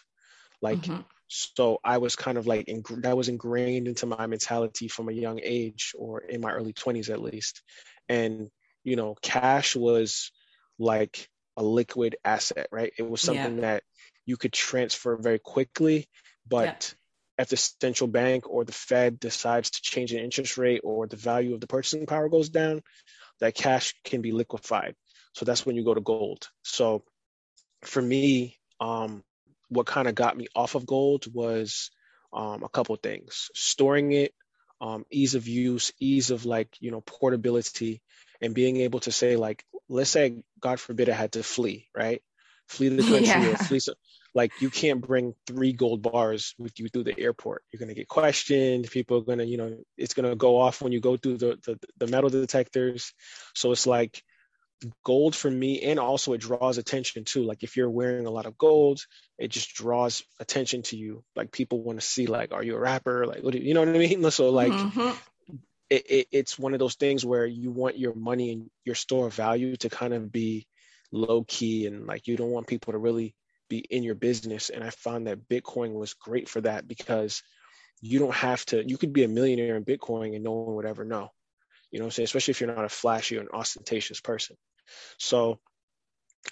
Like, mm-hmm. so I was kind of like, that was ingrained into my mentality from a young age or in my early 20s at least. And, you know, cash was, like a liquid asset, right? It was something yeah. that you could transfer very quickly, but yeah. if the central bank or the Fed decides to change an interest rate or the value of the purchasing power goes down, that cash can be liquefied. So that's when you go to gold. So for me, um, what kind of got me off of gold was um, a couple things: storing it, um, ease of use, ease of like you know portability, and being able to say like let's say god forbid i had to flee right flee the country yeah. or flee so, like you can't bring three gold bars with you through the airport. You're going to get questioned. People are going to you know it's going to go off when you go through the, the the metal detectors. So it's like gold for me and also it draws attention too. Like if you're wearing a lot of gold it just draws attention to you. Like people want to see like are you a rapper? Like what do you, you know what i mean? So like mm-hmm. it, it, it's one of those things where you want your money and your store of value to kind of be low key and like you don't want people to really be in your business. And I found that Bitcoin was great for that because you don't have to, you could be a millionaire in Bitcoin and no one would ever know. You know I'm saying? Especially if you're not a flashy or an ostentatious person. So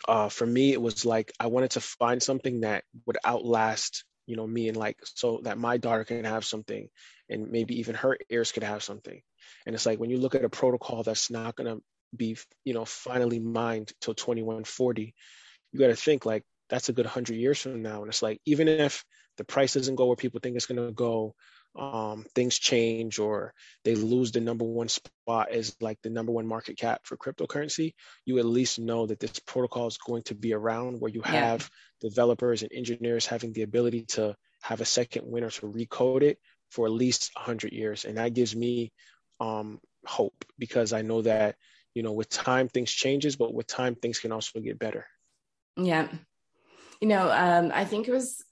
uh, for me, it was like I wanted to find something that would outlast you know me and like so that my daughter can have something and maybe even her heirs could have something and it's like when you look at a protocol that's not going to be you know finally mined till 2140 you got to think like that's a good 100 years from now and it's like even if the price doesn't go where people think it's going to go um, things change or they lose the number one spot as like the number one market cap for cryptocurrency, you at least know that this protocol is going to be around where you have yeah. developers and engineers having the ability to have a second winner to recode it for at least 100 years. And that gives me um, hope because I know that, you know, with time things changes, but with time things can also get better. Yeah. You know, um, I think it was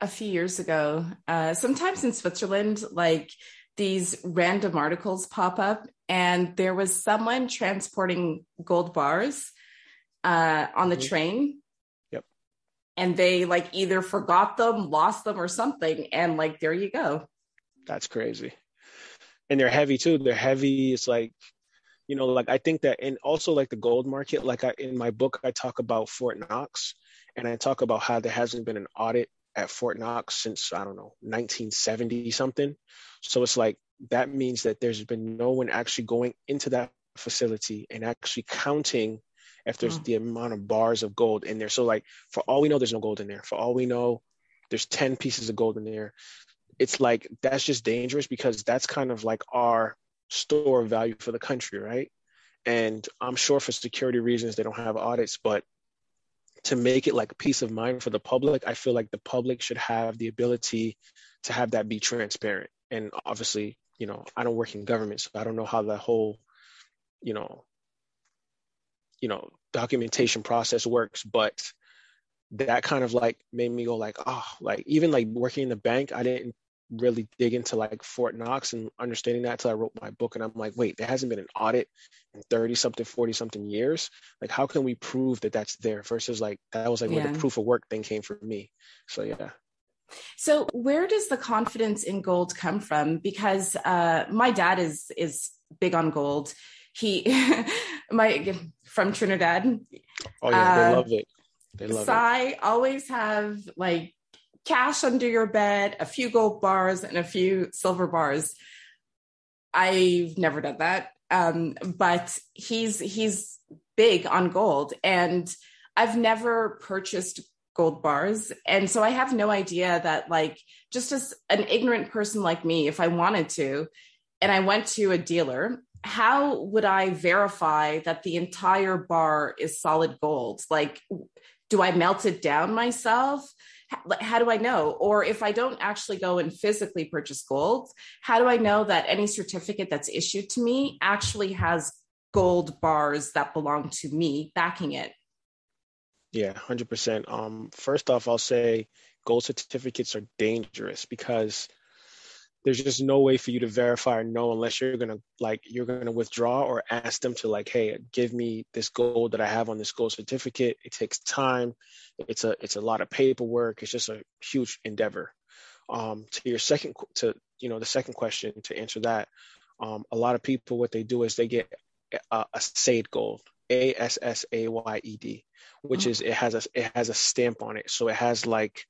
a few years ago, uh, sometimes in Switzerland, like these random articles pop up, and there was someone transporting gold bars uh, on the mm-hmm. train. Yep. And they like either forgot them, lost them, or something. And like, there you go. That's crazy. And they're heavy too. They're heavy. It's like, you know, like I think that, and also like the gold market, like I, in my book, I talk about Fort Knox and I talk about how there hasn't been an audit at Fort Knox since, I don't know, 1970 something. So it's like, that means that there's been no one actually going into that facility and actually counting if there's mm. the amount of bars of gold in there. So like for all we know, there's no gold in there. For all we know, there's 10 pieces of gold in there. It's like that's just dangerous because that's kind of like our store of value for the country, right? And I'm sure for security reasons they don't have audits, but to make it like peace of mind for the public, I feel like the public should have the ability to have that be transparent. And obviously, you know, I don't work in government, so I don't know how the whole, you know, you know documentation process works but that kind of like made me go like oh like even like working in the bank i didn't really dig into like fort knox and understanding that until i wrote my book and i'm like wait there hasn't been an audit in 30 something 40 something years like how can we prove that that's there versus like that was like yeah. where the proof of work thing came for me so yeah so where does the confidence in gold come from because uh my dad is is big on gold he my from Trinidad. Oh yeah, they uh, love it. They love Sai it. always have like cash under your bed, a few gold bars and a few silver bars. I've never done that. Um, but he's he's big on gold and I've never purchased gold bars. And so I have no idea that like just as an ignorant person like me, if I wanted to, and I went to a dealer how would I verify that the entire bar is solid gold? Like, do I melt it down myself? How do I know? Or if I don't actually go and physically purchase gold, how do I know that any certificate that's issued to me actually has gold bars that belong to me backing it? Yeah, 100%. Um, first off, I'll say gold certificates are dangerous because there's just no way for you to verify or know unless you're gonna like you're gonna withdraw or ask them to like hey give me this gold that i have on this gold certificate. It takes time. It's a it's a lot of paperwork. It's just a huge endeavor. Um to your second to you know the second question to answer that um a lot of people what they do is they get a, a gold a s s a y e d which oh. is it has a it has a stamp on it. So it has like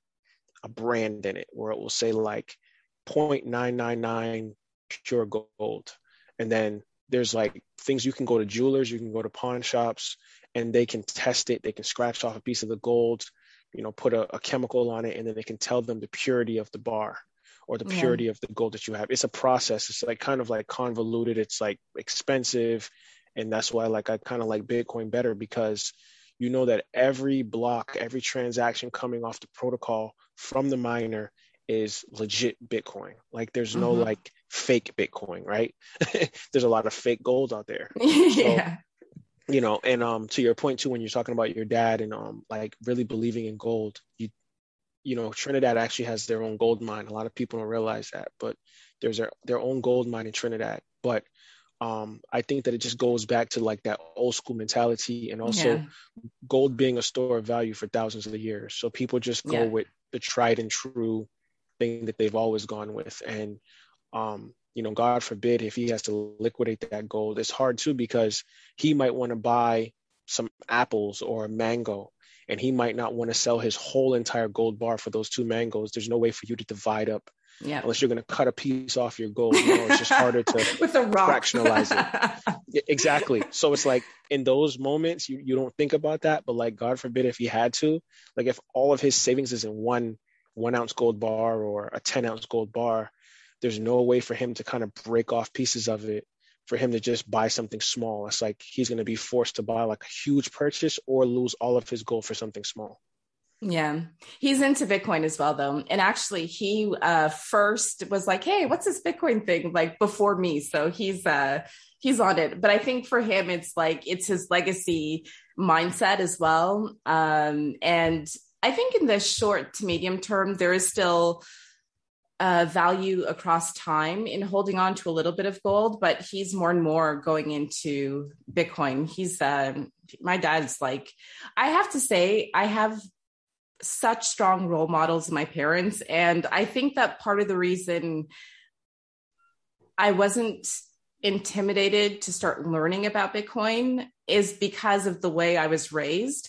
a brand in it where it will say like 0.999 pure gold. And then there's like things you can go to jewelers, you can go to pawn shops, and they can test it. They can scratch off a piece of the gold, you know, put a, a chemical on it, and then they can tell them the purity of the bar or the purity yeah. of the gold that you have. It's a process. It's like kind of like convoluted. It's like expensive. And that's why like I kind of like Bitcoin better because you know that every block, every transaction coming off the protocol from the miner is legit Bitcoin. Like there's no mm-hmm. like fake Bitcoin, right? there's a lot of fake gold out there. yeah. So, you know, and um to your point too, when you're talking about your dad and um like really believing in gold, you you know, Trinidad actually has their own gold mine. A lot of people don't realize that, but there's their, their own gold mine in Trinidad. But um, I think that it just goes back to like that old school mentality and also yeah. gold being a store of value for thousands of years. So people just go yeah. with the tried and true thing that they've always gone with. And, um, you know, God forbid if he has to liquidate that gold, it's hard too because he might want to buy some apples or a mango and he might not want to sell his whole entire gold bar for those two mangoes. There's no way for you to divide up yeah. unless you're going to cut a piece off your gold. You know, it's just harder to with a rock. fractionalize it. exactly. So it's like in those moments, you, you don't think about that, but like God forbid if he had to, like if all of his savings is in one one ounce gold bar or a 10 ounce gold bar, there's no way for him to kind of break off pieces of it for him to just buy something small. It's like he's going to be forced to buy like a huge purchase or lose all of his gold for something small. Yeah. He's into Bitcoin as well though. And actually he uh first was like, "Hey, what's this Bitcoin thing?" like before me. So he's uh he's on it. But I think for him it's like it's his legacy mindset as well. Um and I think in the short to medium term, there is still uh, value across time in holding on to a little bit of gold, but he's more and more going into Bitcoin. He's um, my dad's like, I have to say, I have such strong role models my parents, and I think that part of the reason I wasn't intimidated to start learning about Bitcoin is because of the way I was raised.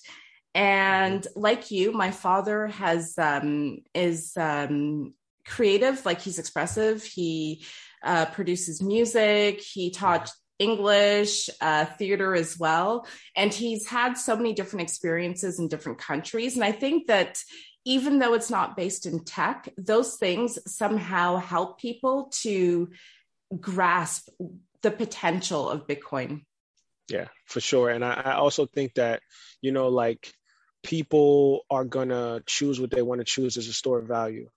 And mm-hmm. like you, my father has um, is um, creative, like he's expressive. He uh, produces music. He taught English, uh, theater as well. And he's had so many different experiences in different countries. And I think that even though it's not based in tech, those things somehow help people to grasp the potential of Bitcoin. Yeah, for sure. And I, I also think that, you know, like people are gonna choose what they want to choose as a store of value.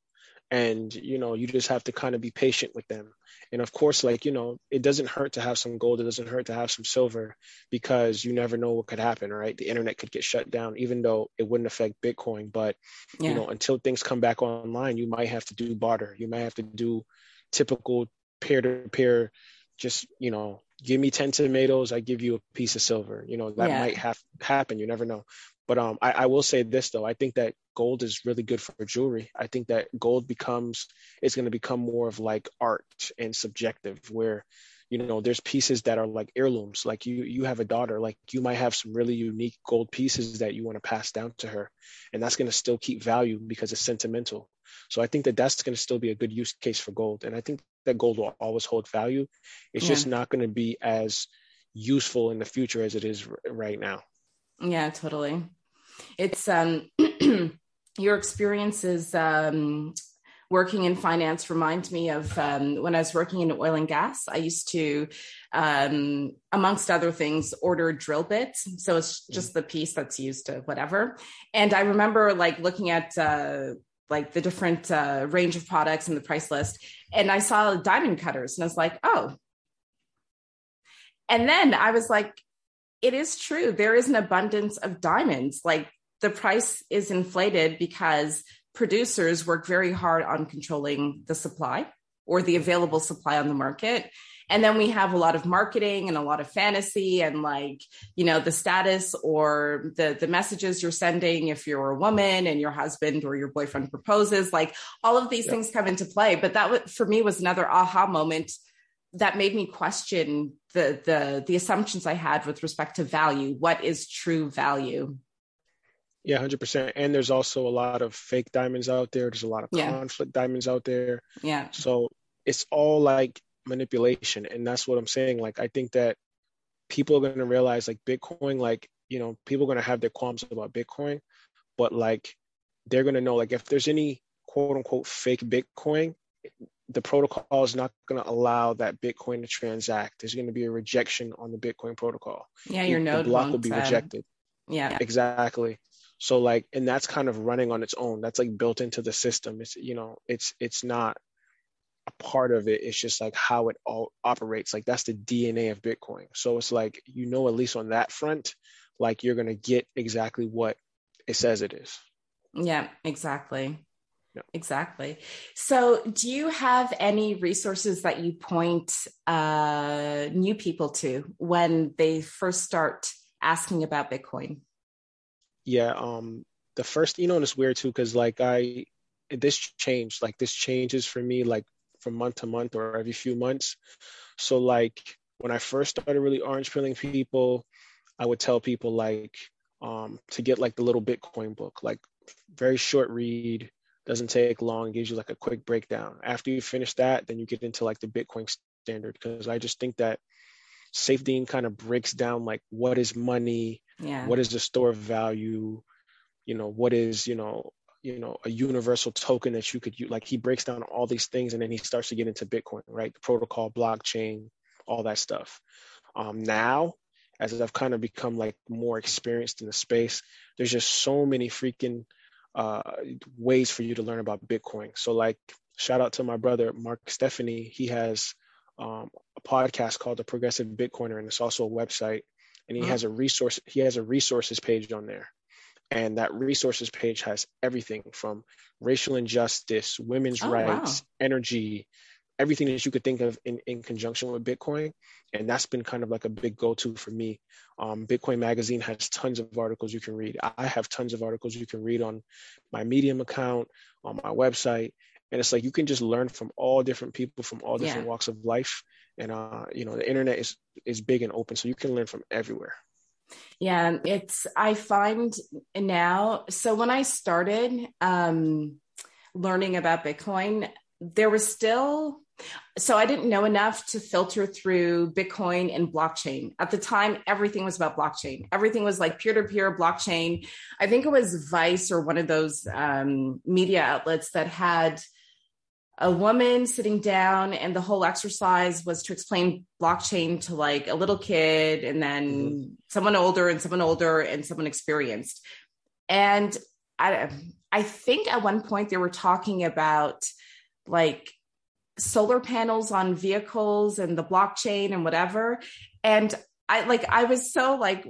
And you know you just have to kind of be patient with them. And of course like you know it doesn't hurt to have some gold. It doesn't hurt to have some silver because you never know what could happen right? The internet could get shut down even though it wouldn't affect bitcoin. But yeah. you know until things come back online you might have to do barter. You might have to do typical peer to peer just you know give me 10 tomatoes i give you a piece of silver. You know that yeah. might have happen. You never know but um, I, I, will say this though, I think that gold is really good for jewelry. I think that gold becomes is going to become more of like art and subjective, where you know there's pieces that are like heirlooms. Like you you have a daughter, like you might have some really unique gold pieces that you want to pass down to her, and that's going to still keep value because it's sentimental. So I think that that's going to still be a good use case for gold, and I think that gold will always hold value. It's yeah. just not going to be as useful in the future as it is r- right now. Yeah, totally. It's um your experiences um working in finance reminds me of um, when I was working in oil and gas. I used to, um, amongst other things, order drill bits. So it's just the piece that's used to whatever. And I remember like looking at uh, like the different uh, range of products and the price list, and I saw diamond cutters, and I was like, oh. And then I was like, it is true. There is an abundance of diamonds. Like the price is inflated because producers work very hard on controlling the supply or the available supply on the market. And then we have a lot of marketing and a lot of fantasy and like, you know, the status or the the messages you're sending if you're a woman and your husband or your boyfriend proposes, like all of these things come into play. But that for me was another aha moment that made me question the the the assumptions I had with respect to value. What is true value? Yeah, hundred percent. And there's also a lot of fake diamonds out there. There's a lot of yeah. conflict diamonds out there. Yeah. So it's all like manipulation, and that's what I'm saying. Like I think that people are going to realize like Bitcoin, like you know, people are going to have their qualms about Bitcoin, but like they're going to know like if there's any quote unquote fake Bitcoin, the protocol is not going to allow that Bitcoin to transact. There's going to be a rejection on the Bitcoin protocol. Yeah, your node the block will be uh, rejected. Yeah, exactly. So like, and that's kind of running on its own. That's like built into the system. It's you know, it's it's not a part of it. It's just like how it all operates. Like that's the DNA of Bitcoin. So it's like you know, at least on that front, like you're gonna get exactly what it says it is. Yeah, exactly. Exactly. So, do you have any resources that you point uh, new people to when they first start asking about Bitcoin? Yeah. Um, the first, you know, and it's weird too, because like I, this changed, like this changes for me, like from month to month or every few months. So, like when I first started really orange pilling people, I would tell people like um, to get like the little Bitcoin book, like very short read doesn't take long gives you like a quick breakdown after you finish that then you get into like the bitcoin standard because i just think that Saifedean kind of breaks down like what is money yeah. what is the store of value you know what is you know you know a universal token that you could use like he breaks down all these things and then he starts to get into bitcoin right the protocol blockchain all that stuff um now as i've kind of become like more experienced in the space there's just so many freaking uh, ways for you to learn about Bitcoin. So, like, shout out to my brother Mark Stephany. He has um, a podcast called The Progressive Bitcoiner, and it's also a website. And he uh-huh. has a resource. He has a resources page on there, And that resources page has everything from racial injustice, women's oh, rights, wow. energy, everything that you could think of in, in conjunction with Bitcoin. And that's been kind of like a big go to for me. Um, Bitcoin Magazine has tons of articles you can read. I have tons of articles you can read on my Medium account, on my website. And it's like you can just learn from all different people from all different yeah. walks of life. And uh, you know, the internet is is big and open, so you can learn from everywhere. Yeah, it's I find now. So when I started um, learning about Bitcoin, there was still so I didn't know enough to filter through Bitcoin and blockchain. At the time, everything was about blockchain. Everything was like peer to peer blockchain. I think it was Vice or one of those um, media outlets that had a woman sitting down, and the whole exercise was to explain blockchain to like a little kid, and then mm-hmm. someone older, and someone older, and someone experienced. And I, I think at one point they were talking about like solar panels on vehicles and the blockchain and whatever. And I like, I was so like,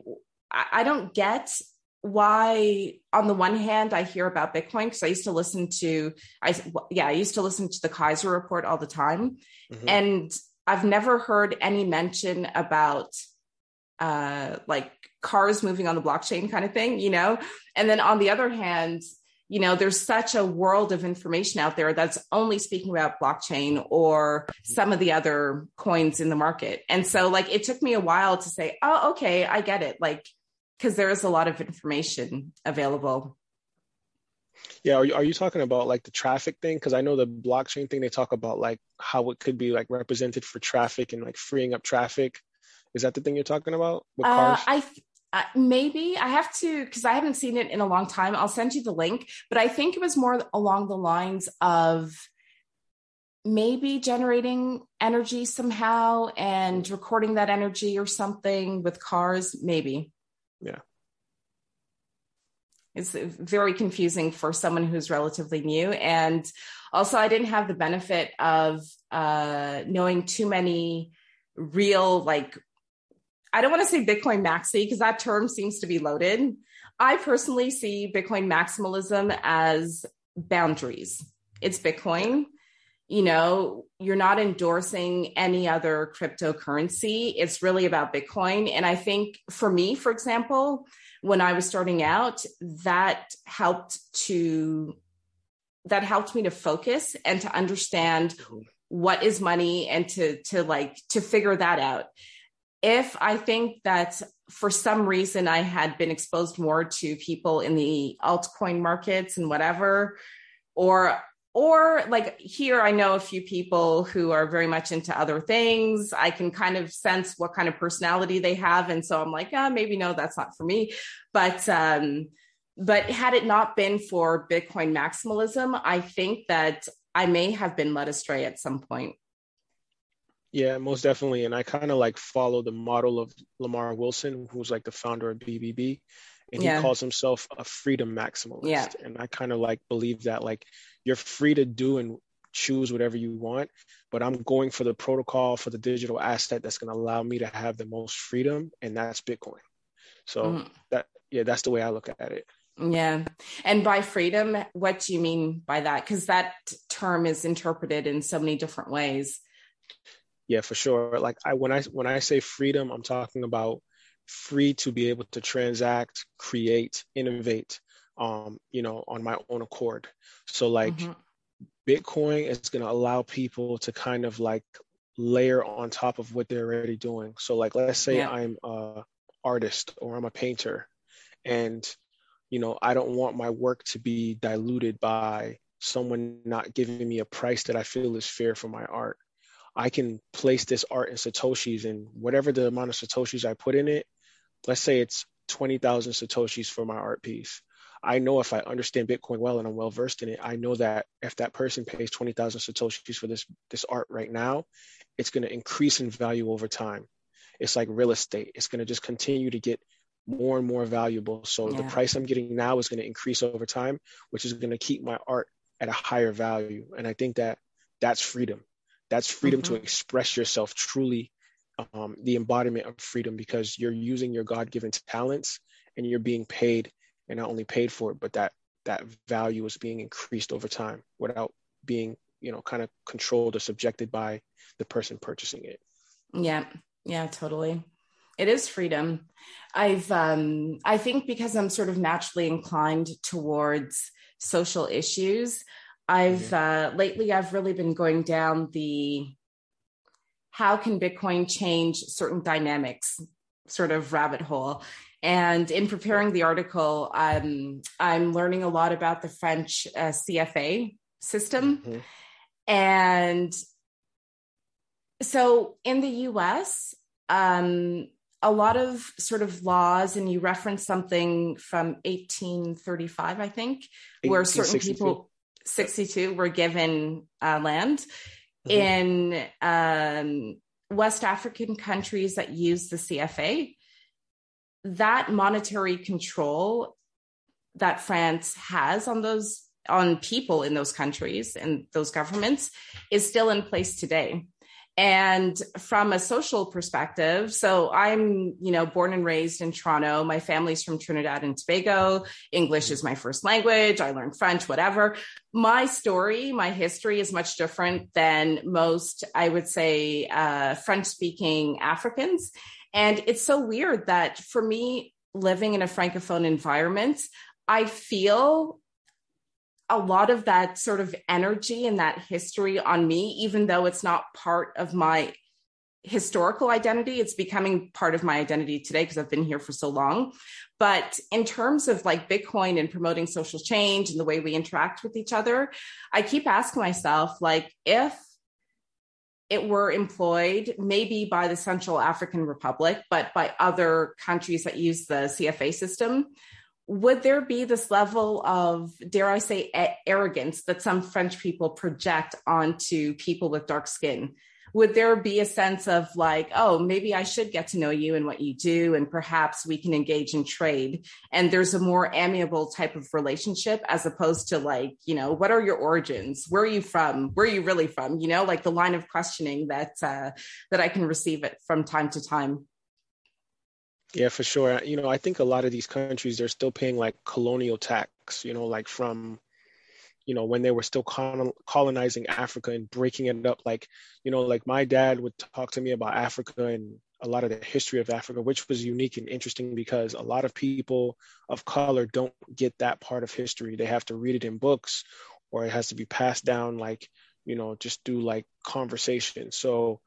I, I don't get why on the one hand i hear about bitcoin because i used to listen to i yeah i used to listen to the keiser report all the time. Mm-hmm. and i've never heard any mention about uh like cars moving on the blockchain kind of thing you know? And then on the other hand you know there's such a world of information out there that's only speaking about blockchain or some of the other coins in the market. And so like it took me a while to say oh okay i get it. Like because there is a lot of information available yeah are you, are you talking about like the traffic thing because i know the blockchain thing they talk about like how it could be like represented for traffic and like freeing up traffic is that the thing you're talking about with cars? Uh, I uh, maybe I have to because I haven't seen it in a long time. I'll send you the link, but I think it was more along the lines of maybe generating energy somehow and recording that energy or something with cars. Maybe. Yeah. It's very confusing for someone who's relatively new. And also, I didn't have the benefit of uh, knowing too many real, like, I don't want to say Bitcoin maxi because that term seems to be loaded. I personally see Bitcoin maximalism as boundaries. It's Bitcoin. You know, you're not endorsing any other cryptocurrency. It's really about Bitcoin. And I think for me, for example, when I was starting out, that helped to that helped me to focus and to understand mm-hmm. what is money and to to like to figure that out if I think that for some reason I had been exposed more to people in the altcoin markets and whatever, or or like here I know a few people who are very much into other things. I can kind of sense what kind of personality they have, and so I'm like, ah, oh, maybe no, that's not for me. But um, but had it not been for Bitcoin maximalism, I think that I may have been led astray at some point. Yeah, most definitely. And I kind of like follow the model of Lamar Wilson, who's like the founder of BBB. And yeah. he calls himself a freedom maximalist. Yeah. And I kind of like believe that like you're free to do and choose whatever you want, but I'm going for the protocol for the digital asset that's going to allow me to have the most freedom, and that's Bitcoin. So mm. that yeah, that's the way I look at it. Yeah. And by freedom, what do you mean by that? Because that term is interpreted in so many different ways yeah for sure like i when i when i say freedom i'm talking about free to be able to transact create innovate um you know on my own accord so like mm-hmm. bitcoin is going to allow people to kind of like layer on top of what they're already doing so like let's say yeah. i'm a artist or i'm a painter and you know i don't want my work to be diluted by someone not giving me a price that i feel is fair for my art I can place this art in Satoshis and whatever the amount of Satoshis I put in it, let's say it's 20,000 Satoshis for my art piece. I know if I understand Bitcoin well and I'm well versed in it, I know that if that person pays 20,000 Satoshis for this, this art right now, it's going to increase in value over time. It's like real estate. It's going to just continue to get more and more valuable. So yeah. the price I'm getting now is going to increase over time, which is going to keep my art at a higher value. And I think that that's freedom. That's freedom mm-hmm. to express yourself truly, um, the embodiment of freedom because you're using your God given talents and you're being paid and not only paid for it, but that that value was being increased over time without being, you know, kind of controlled or subjected by the person purchasing it. Yeah, yeah, totally. It is freedom. I've um I think because I'm sort of naturally inclined towards social issues, I've mm-hmm. uh lately I've really been going down the how can Bitcoin change certain dynamics sort of rabbit hole. And in preparing the article, um, I'm learning a lot about the French uh, CFA system. Mm-hmm. And so in the US, um, a lot of sort of laws, and you reference something from 1835, I think, where certain people, 62, were given uh, land. Mm-hmm. In um, West African countries that use the CFA, that monetary control that France has on those on people in those countries and those governments is still in place today. And from a social perspective so i'm you know born and raised in toronto. My family's from trinidad and tobago. English is my first language. I learned french whatever. My story my history is much different than most i would say uh, french speaking africans and it's so weird that for me living in a francophone environment i feel a lot of that sort of energy and that history on me, even though it's not part of my historical identity. It's becoming part of my identity today because I've been here for so long. But in terms of like Bitcoin and promoting social change and the way we interact with each other, I keep asking myself, like, if it were employed maybe by the Central African Republic, but by other countries that use the CFA system, would there be this level of, dare I say, arrogance that some French people project onto people with dark skin? Would there be a sense of like, oh, maybe I should get to know you and what you do, and perhaps we can engage in trade? And there's a more amiable type of relationship as opposed to like, you know, what are your origins? Where are you from? Where are you really from? You know, like the line of questioning that uh, that I can receive it from time to time. Yeah, for sure. You know, I think a lot of these countries they're still paying like colonial tax. You know, like from you know when they were still colonizing Africa and breaking it up. Like you know, like my dad would talk to me about Africa and a lot of the history of Africa, which was unique and interesting because a lot of people of color don't get that part of history. They have to read it in books or it has to be passed down like, you know, just through like conversation. So,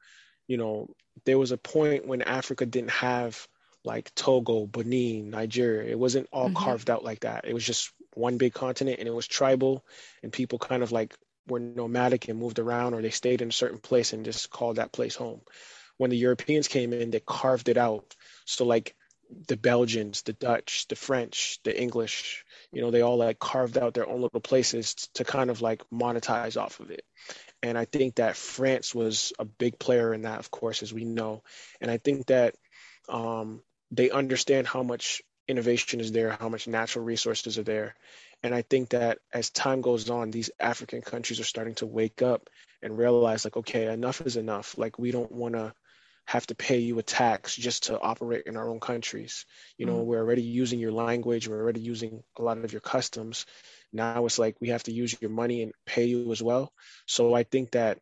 you know, there was a point when Africa didn't have like Togo, Benin, Nigeria. It wasn't all mm-hmm. carved out like that. It was just one big continent and it was tribal and people kind of like were nomadic and moved around or they stayed in a certain place and just called that place home. When the Europeans came in, they carved it out. So like the Belgians, the Dutch, the French, the English, you know, they all like carved out their own little places to kind of like monetize off of it. And I think that France was a big player in that, of course, as we know. And I think that um, they understand how much innovation is there, how much natural resources are there. And I think that as time goes on, these African countries are starting to wake up and realize, like, okay, enough is enough. Like, we don't want to have to pay you a tax just to operate in our own countries. You know, mm-hmm. we're already using your language, we're already using a lot of your customs. Now it's like we have to use your money and pay you as well. So I think that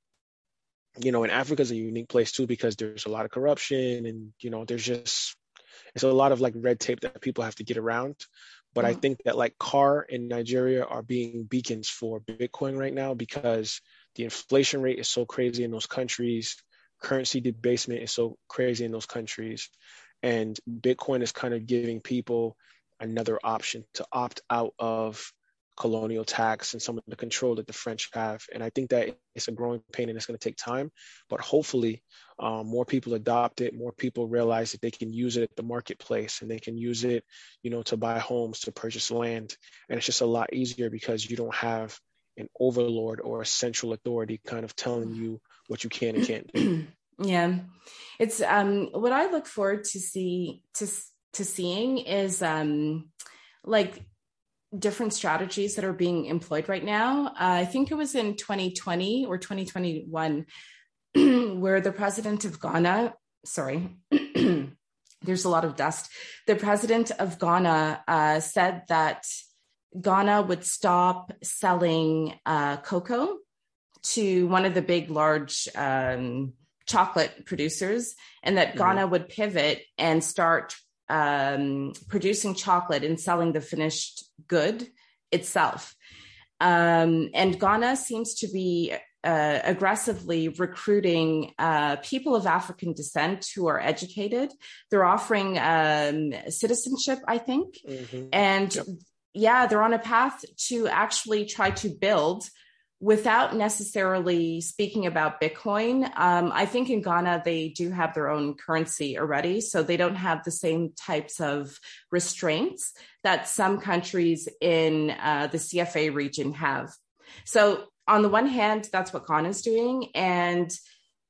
you know, and Africa is a unique place too because there's a lot of corruption and you know, there's just it's a lot of like red tape that people have to get around. But mm-hmm. I think that like CAR in Nigeria are being beacons for Bitcoin right now because the inflation rate is so crazy in those countries, currency debasement is so crazy in those countries, and Bitcoin is kind of giving people another option to opt out of colonial tax and some of the control that the French have. And I think that it's a growing pain and it's going to take time. But hopefully, um, more people adopt it. More people realize that they can use it at the marketplace and they can use it, you know, to buy homes, to purchase land. And it's just a lot easier because you don't have an overlord or a central authority kind of telling you what you can and can't do. yeah, it's um, what I look forward to see to to seeing is um, like different strategies that are being employed right now. Uh, I think it was in 2020 or 2021 where the president of Ghana, sorry, there's a lot of dust. The president of Ghana uh, said that Ghana would stop selling uh, cocoa to one of the big, large um, chocolate producers, and that mm-hmm. Ghana would pivot and start um, producing chocolate and selling the finished good itself. Um, and Ghana seems to be uh, aggressively recruiting uh, people of African descent who are educated. They're offering um, citizenship, I think. Mm-hmm. And yep. yeah, they're on a path to actually try to build without necessarily speaking about Bitcoin, um, I think in Ghana, they do have their own currency already. So they don't have the same types of restraints that some countries in uh, the CFA region have. So, on the one hand, that's what Ghana is doing. And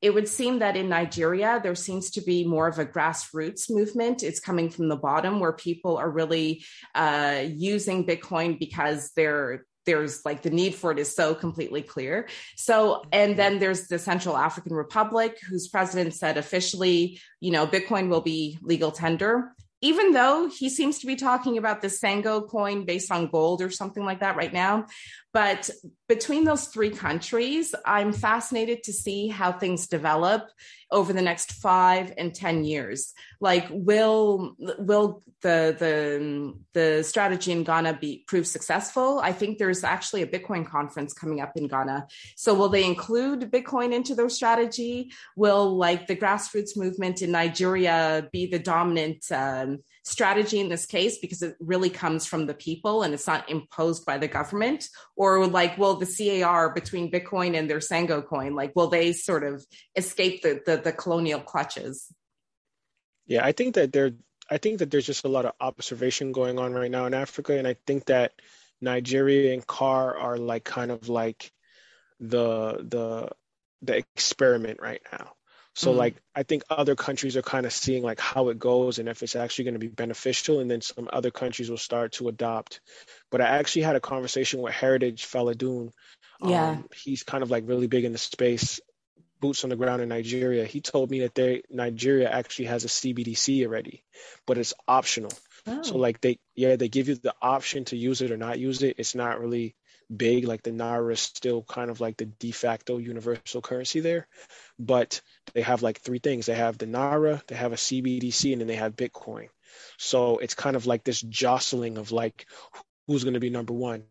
it would seem that in Nigeria, there seems to be more of a grassroots movement. It's coming from the bottom where people are really uh, using Bitcoin because they're there's like the need for it is so completely clear. So, and then there's the Central African Republic, whose president said officially, you know, Bitcoin will be legal tender even though he seems to be talking about the Sango coin based on gold or something like that right now. But between those three countries, I'm fascinated to see how things develop over the next five and ten years. Like, will will the the the strategy in Ghana be prove successful? I think there's actually a Bitcoin conference coming up in Ghana. So, will they include Bitcoin into their strategy? Will like the grassroots movement in Nigeria be the dominant? Um, strategy in this case because it really comes from the people and it's not imposed by the government. Or like will the car between bitcoin and their sango coin like will they sort of escape the the, the colonial clutches. Yeah i think that there i think that there's just a lot of observation going on right now in africa. And i think that nigeria and car are like kind of like the the the experiment right now so mm-hmm. like I think other countries are kind of seeing like how it goes and if it's actually going to be beneficial and then some other countries will start to adopt. But I actually had a conversation with Heritage Falodun. Yeah. Um, he's kind of like really big in the space, boots on the ground in Nigeria. He told me that they Nigeria actually has a CBDC already, but it's optional. Oh. So like they yeah, they give you the option to use it or not use it. It's not really big. Like the Naira is still kind of like the de facto universal currency there. But they have like three things. They have the Naira, they have a CBDC, and then they have Bitcoin. So it's kind of like this jostling of like who's going to be number one.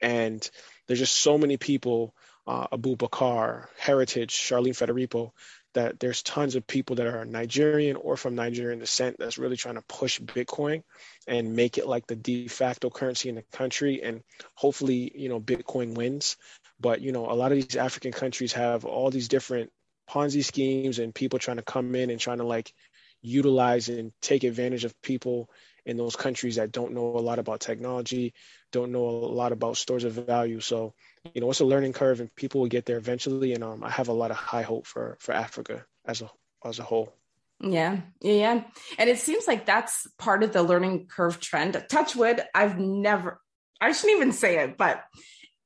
And there's just so many people, uh, Abu Bakar, Heritage, Charlene Fadirepo, that there's tons of people that are Nigerian or from Nigerian descent that's really trying to push Bitcoin and make it like the de facto currency in the country. And hopefully, you know, Bitcoin wins. But, you know, a lot of these African countries have all these different Ponzi schemes and people trying to come in and trying to like utilize and take advantage of people in those countries that don't know a lot about technology, don't know a lot about stores of value. So, you know, it's a learning curve and people will get there eventually. And um, I have a lot of high hope for, for Africa as a, as a whole. Yeah, yeah. And it seems like that's part of the learning curve trend. Touchwood, I've never, I shouldn't even say it, but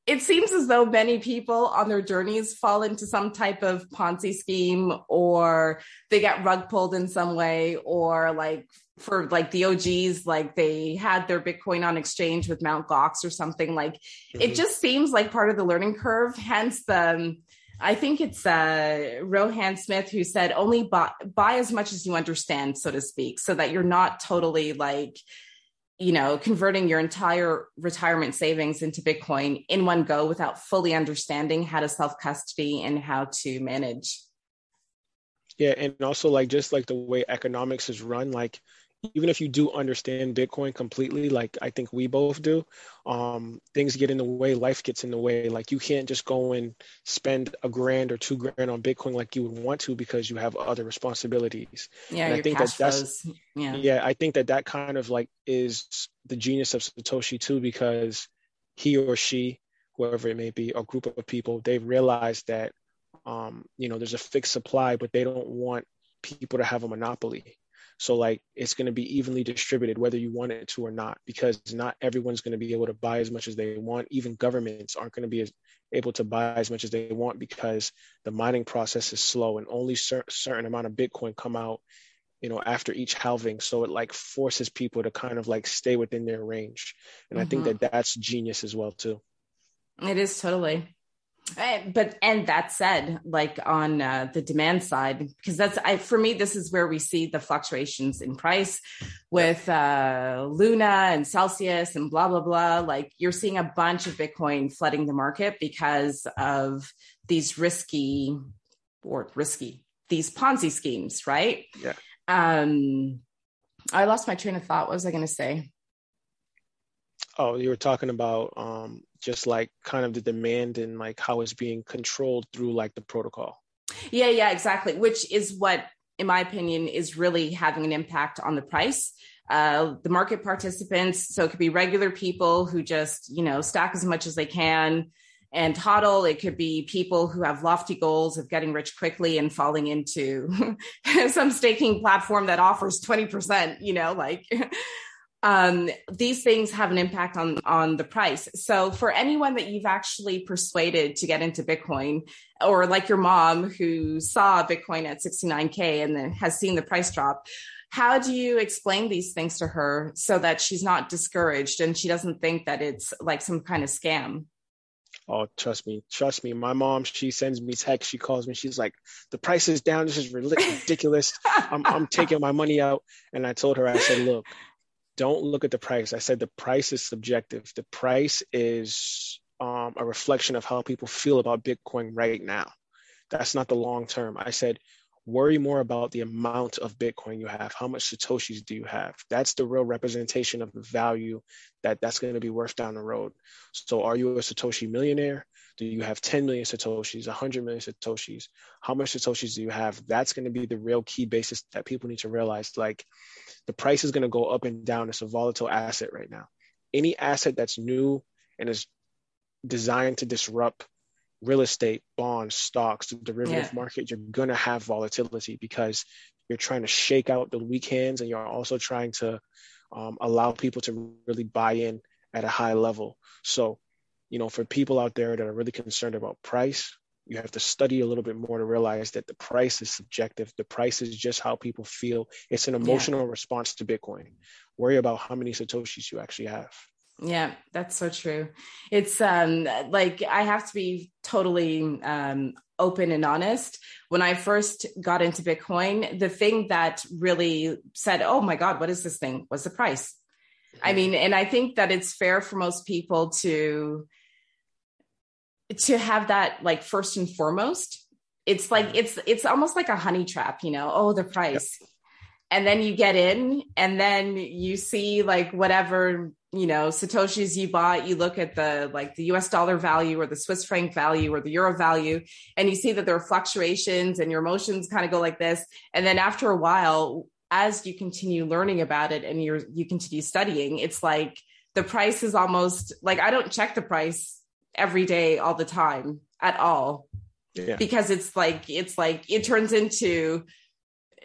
it seems as though many people on their journeys fall into some type of Ponzi scheme or they get rug pulled in some way or like for like the OGs, like they had their Bitcoin on exchange with Mount Gox or something. Like mm-hmm. it just seems like part of the learning curve. Hence the, um, I think it's uh, Rohan Smith who said only buy, buy as much as you understand, so to speak, so that you're not totally like you know, converting your entire retirement savings into Bitcoin in one go without fully understanding how to self custody and how to manage. Yeah, and also like just like the way economics is run, like even if you do understand Bitcoin completely, like I think we both do, um, things get in the way, life gets in the way. Like you can't just go and spend a grand or two grand on Bitcoin like you would want to because you have other responsibilities. Yeah, and I think that that's yeah. yeah, I think that that kind of like is the genius of Satoshi too because he or she, whoever it may be, a group of people, they've realized that um, you know there's a fixed supply, but they don't want people to have a monopoly so like it's going to be evenly distributed whether you want it to or not, because not everyone's going to be able to buy as much as they want. Even governments aren't going to be as, able to buy as much as they want because the mining process is slow and only cer- certain amount of Bitcoin come out you know, after each halving. So it like forces people to kind of like stay within their range. And mm-hmm. I think mm-hmm. that that's genius as well too. It is totally. Eh, but and that said, like on uh, the demand side, because that's I for me, this is where we see the fluctuations in price with uh, Luna and Celsius and blah blah blah. Like you're seeing a bunch of Bitcoin flooding the market because of these risky or risky these Ponzi schemes, right? Yeah. Um, I lost my train of thought. What was I going to say? Oh, you were talking about um, just like kind of the demand and like how it's being controlled through like the protocol. Yeah, yeah, exactly. Which is what, in my opinion, is really having an impact on the price. Uh, the market participants, so it could be regular people who just, you know, stack as much as they can and toddle. It could be people who have lofty goals of getting rich quickly and falling into some staking platform that offers 20%, you know, like um, these things have an impact on on the price. So for anyone that you've actually persuaded to get into Bitcoin, or like your mom who saw Bitcoin at 69k and then has seen the price drop, how do you explain these things to her so that she's not discouraged and she doesn't think that it's like some kind of scam? Oh, trust me, trust me. My mom, she sends me text. She calls me. She's like, "The price is down. This is ridiculous. I'm, I'm taking my money out." And I told her, I said, "Look, don't look at the price. I said the price is subjective. The price is um, a reflection of how people feel about Bitcoin right now. That's not the long term. I said, worry more about the amount of Bitcoin you have. How much Satoshis do you have? That's the real representation of the value that that's going to be worth down the road. So, are you a Satoshi millionaire? Do you have 10 million Satoshis, 100 million Satoshis? How much Satoshis do you have? That's going to be the real key basis that people need to realize. Like the price is going to go up and down. It's a volatile asset right now. Any asset that's new and is designed to disrupt real estate, bonds, stocks, the derivative yeah. market, you're going to have volatility because you're trying to shake out the weak hands and you're also trying to um, allow people to really buy in at a high level. So you know, for people out there that are really concerned about price, you have to study a little bit more to realize that the price is subjective. The price is just how people feel. It's an emotional yeah. response to Bitcoin. Worry about how many Satoshis you actually have. Yeah, that's so true. It's um like I have to be totally um open and honest. When I first got into Bitcoin, the thing that really said, "Oh my god, what is this thing?" was the price. I mm-hmm. mean, and I think that it's fair for most people to to have that like first and foremost it's like mm-hmm. it's it's almost like a honey trap you know oh the price yep. and then you get in and then you see like whatever you know satoshis you bought you look at the like the us dollar value or the swiss franc value or the euro value and you see that there are fluctuations and your emotions kind of go like this and then after a while as you continue learning about it and you're you continue studying it's like the price is almost like i don't check the price every day all the time at all. Yeah. because it's like it's like it turns into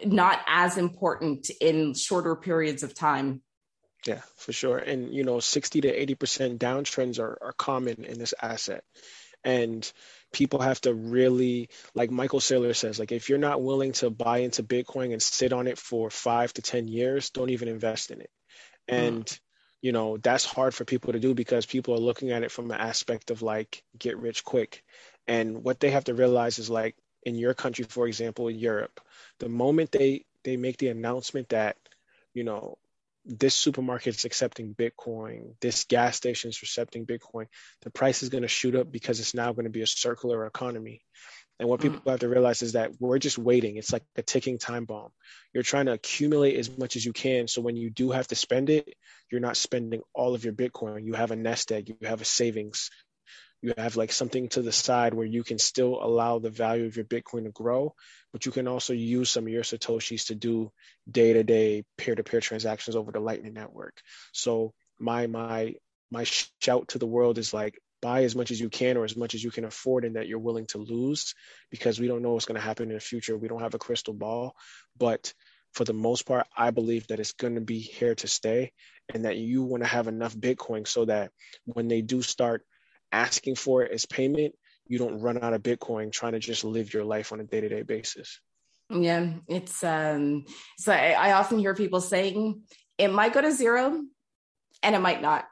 not as important in shorter periods of time. Yeah for sure. And you know 60 to 80 percent downtrends are, are common in this asset. And people have to really like michael saylor says like if you're not willing to buy into bitcoin and sit on it for five to ten years don't even invest in it. And mm you know that's hard for people to do because people are looking at it from an aspect of like get rich quick. And what they have to realize is like in your country for example in europe the moment they they make the announcement that you know this supermarket is accepting bitcoin this gas station is accepting bitcoin the price is going to shoot up because it's now going to be a circular economy and what people mm. have to realize is that we're just waiting. It's like a ticking time bomb. You're trying to accumulate as much as you can. So when you do have to spend it, you're not spending all of your Bitcoin. You have a nest egg, you have a savings, you have like something to the side where you can still allow the value of your Bitcoin to grow, but you can also use some of your Satoshis to do day to day peer to peer transactions over the Lightning Network. So my, my, my shout to the world is like buy as much as you can or as much as you can afford and that you're willing to lose because we don't know what's going to happen in the future. We don't have a crystal ball, but for the most part, I believe that it's going to be here to stay and that you want to have enough Bitcoin so that when they do start asking for it as payment, you don't run out of Bitcoin trying to just live your life on a day to day basis. Yeah, it's um so I, I often hear people saying it might go to zero and it might not.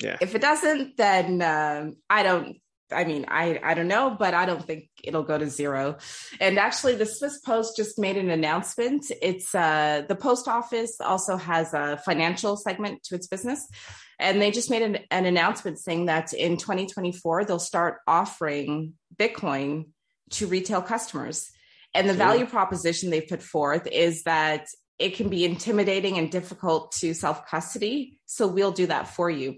Yeah. If it doesn't, then um, I don't I mean, I I don't know, but I don't think it'll go to zero. And actually, the Swiss Post just made an announcement. It's uh, the post office also has a financial segment to its business, and they just made an, an announcement saying that in 2024 they'll start offering Bitcoin to retail customers. And the value proposition they put forth is that it can be intimidating and difficult to self custody. So we'll do that for you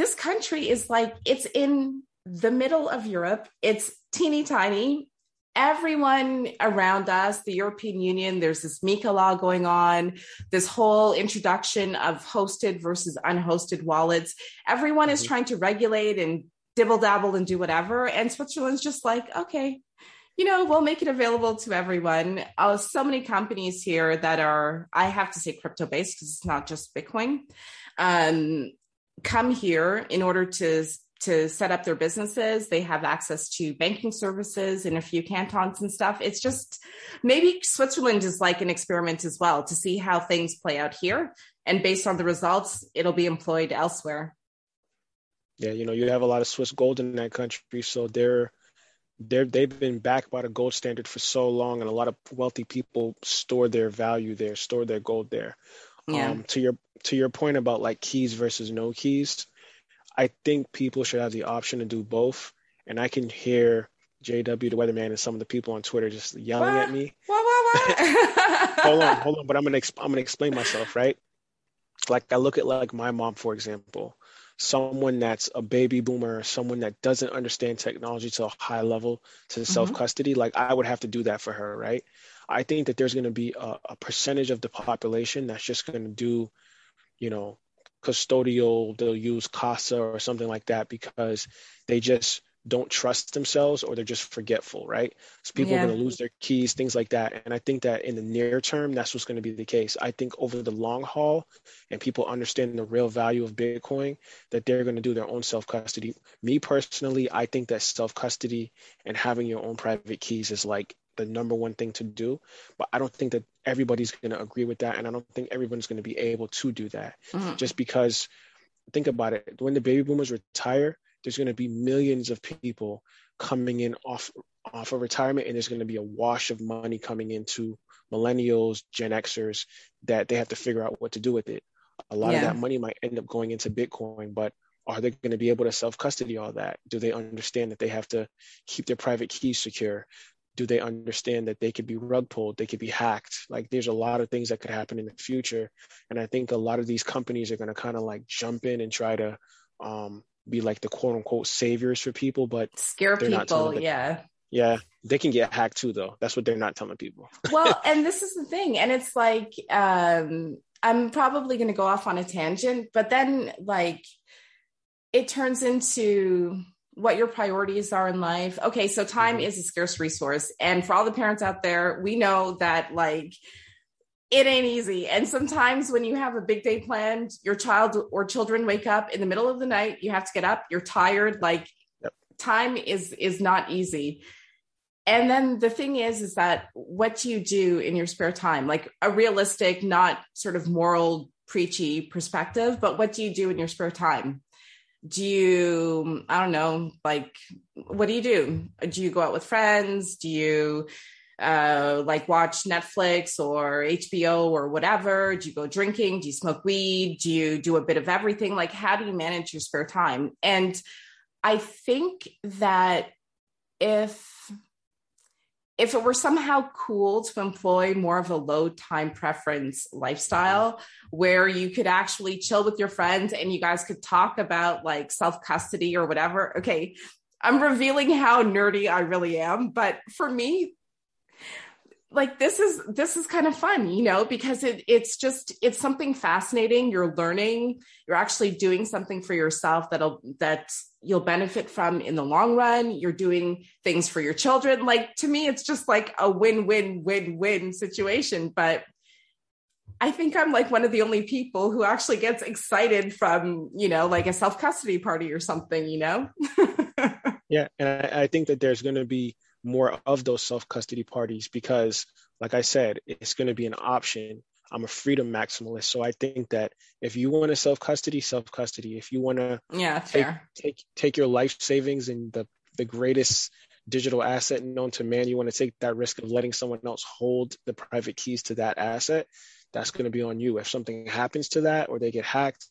this country is like it's in the middle of Europe. It's teeny tiny. Everyone around us, the European Union, there's this MiCA law going on, this whole introduction of hosted versus unhosted wallets. Everyone mm-hmm. is trying to regulate and dibble dabble and do whatever. And Switzerland's just like, okay, you know, we'll make it available to everyone. Uh, so many companies here that are, I have to say, crypto based because it's not just Bitcoin. Um, come here in order to to set up their businesses. They have access to banking services in a few cantons and stuff. It's just maybe Switzerland is like an experiment as well to see how things play out here. And based on the results, it'll be employed elsewhere. Yeah, you know, you have a lot of Swiss gold in that country, so they're they're they've been backed by the gold standard for so long, and a lot of wealthy people store their value there, store their gold there. Yeah. Um, to your to your point about like keys versus no keys, I think people should have the option to do both. And I can hear JW the weatherman and some of the people on Twitter just yelling what? at me. What, what, what? hold on, hold on. But I'm gonna exp- I'm gonna explain myself, right? Like I look at like my mom, for example, someone that's a baby boomer, someone that doesn't understand technology to a high level to mm-hmm. self custody. Like I would have to do that for her, right? I think that there's going to be a, a percentage of the population that's just going to do, you know, custodial, they'll use Casa or something like that because they just don't trust themselves or they're just forgetful, right? So people yeah. are going to lose their keys, things like that. And I think that in the near term, that's what's going to be the case. I think over the long haul and people understand the real value of Bitcoin, that they're going to do their own self custody. Me personally, I think that self custody and having your own private keys is like the number one thing to do. But I don't think that everybody's going to agree with that. And I don't think everyone's going to be able to do that mm-hmm. just because think about it. When the baby boomers retire, there's going to be millions of people coming in off off of retirement and there's going to be a wash of money coming into millennials gen xers that they have to figure out what to do with it a lot yeah. of that money might end up going into bitcoin but are they going to be able to self custody all that do they understand that they have to keep their private keys secure do they understand that they could be rug pulled they could be hacked like there's a lot of things that could happen in the future and i think a lot of these companies are going to kind of like jump in and try to um, be like the quote unquote saviors for people, but scare people. yeah. Yeah. They can get hacked too, though. That's what they're not telling people. well, and this is the thing. And it's like, um, I'm probably going to go off on a tangent, but then like it turns into what your priorities are in life. Okay, so time mm-hmm. is a scarce resource. And for all the parents out there, we know that like it ain't easy. And sometimes when you have a big day planned, your child or children wake up in the middle of the night, you have to get up, you're tired, like yep. time is is not easy. And then the thing is is that what do you do in your spare time? Like a realistic, not sort of moral preachy perspective, but what do you do in your spare time? Do you I don't know, like what do you do? Do you go out with friends? Do you uh, like watch Netflix or HBO or whatever? Do you go drinking? Do you smoke weed? Do you do a bit of everything? Like, how do you manage your spare time? And I think that if if it were somehow cool to employ more of a low time preference lifestyle mm-hmm. where you could actually chill with your friends and you guys could talk about like self custody or whatever. Okay, I'm revealing how nerdy I really am, but for me, like this is this is kind of fun you know because it it's just it's something fascinating you're learning you're actually doing something for yourself that'll that you'll benefit from in the long run you're doing things for your children like to me it's just like a win win win win situation but I think I'm like one of the only people who actually gets excited from, you know, like a self custody party or something, you know? yeah. And I, I think that there's going to be more of those self custody parties because, like I said, it's going to be an option. I'm a freedom maximalist, so I think that if you want to self custody, self custody. If you want to yeah, take, fair. take take your life savings and the the greatest digital asset known to man, you want to take that risk of letting someone else hold the private keys to that asset. That's going to be on you. If something happens to that or they get hacked,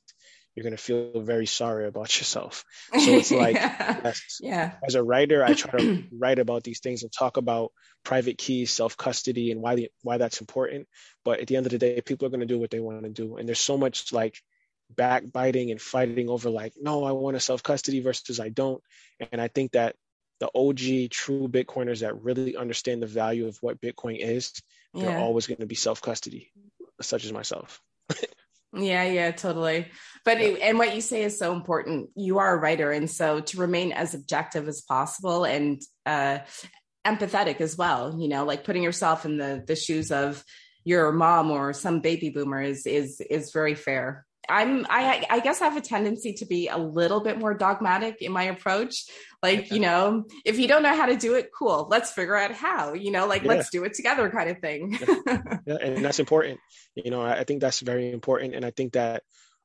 you're going to feel very sorry about yourself. So it's like, yeah. as, yeah. as a writer, I try to write about these things and talk about private keys, self custody, and why the, why that's important. But at the end of the day, people are going to do what they want to do, and there's so much like backbiting and fighting over like, no, I want a self custody versus I don't. And I think that the OG true Bitcoiners that really understand the value of what Bitcoin is, they're always going to be self custody, such as myself. Yeah, yeah, totally. But it, and what you say is so important. You are a writer, and so to remain as objective as possible and uh, empathetic as well. You know, like putting yourself in the the shoes of your mom or some baby boomer is is is very fair. I'm I I guess I have a tendency to be a little bit more dogmatic in my approach. Like, you know, if you don't know how to do it, cool. Let's figure out how, you know, like Yeah. let's do it together kind of thing. yeah, and that's important. You know, I I think that's very important, and I think that,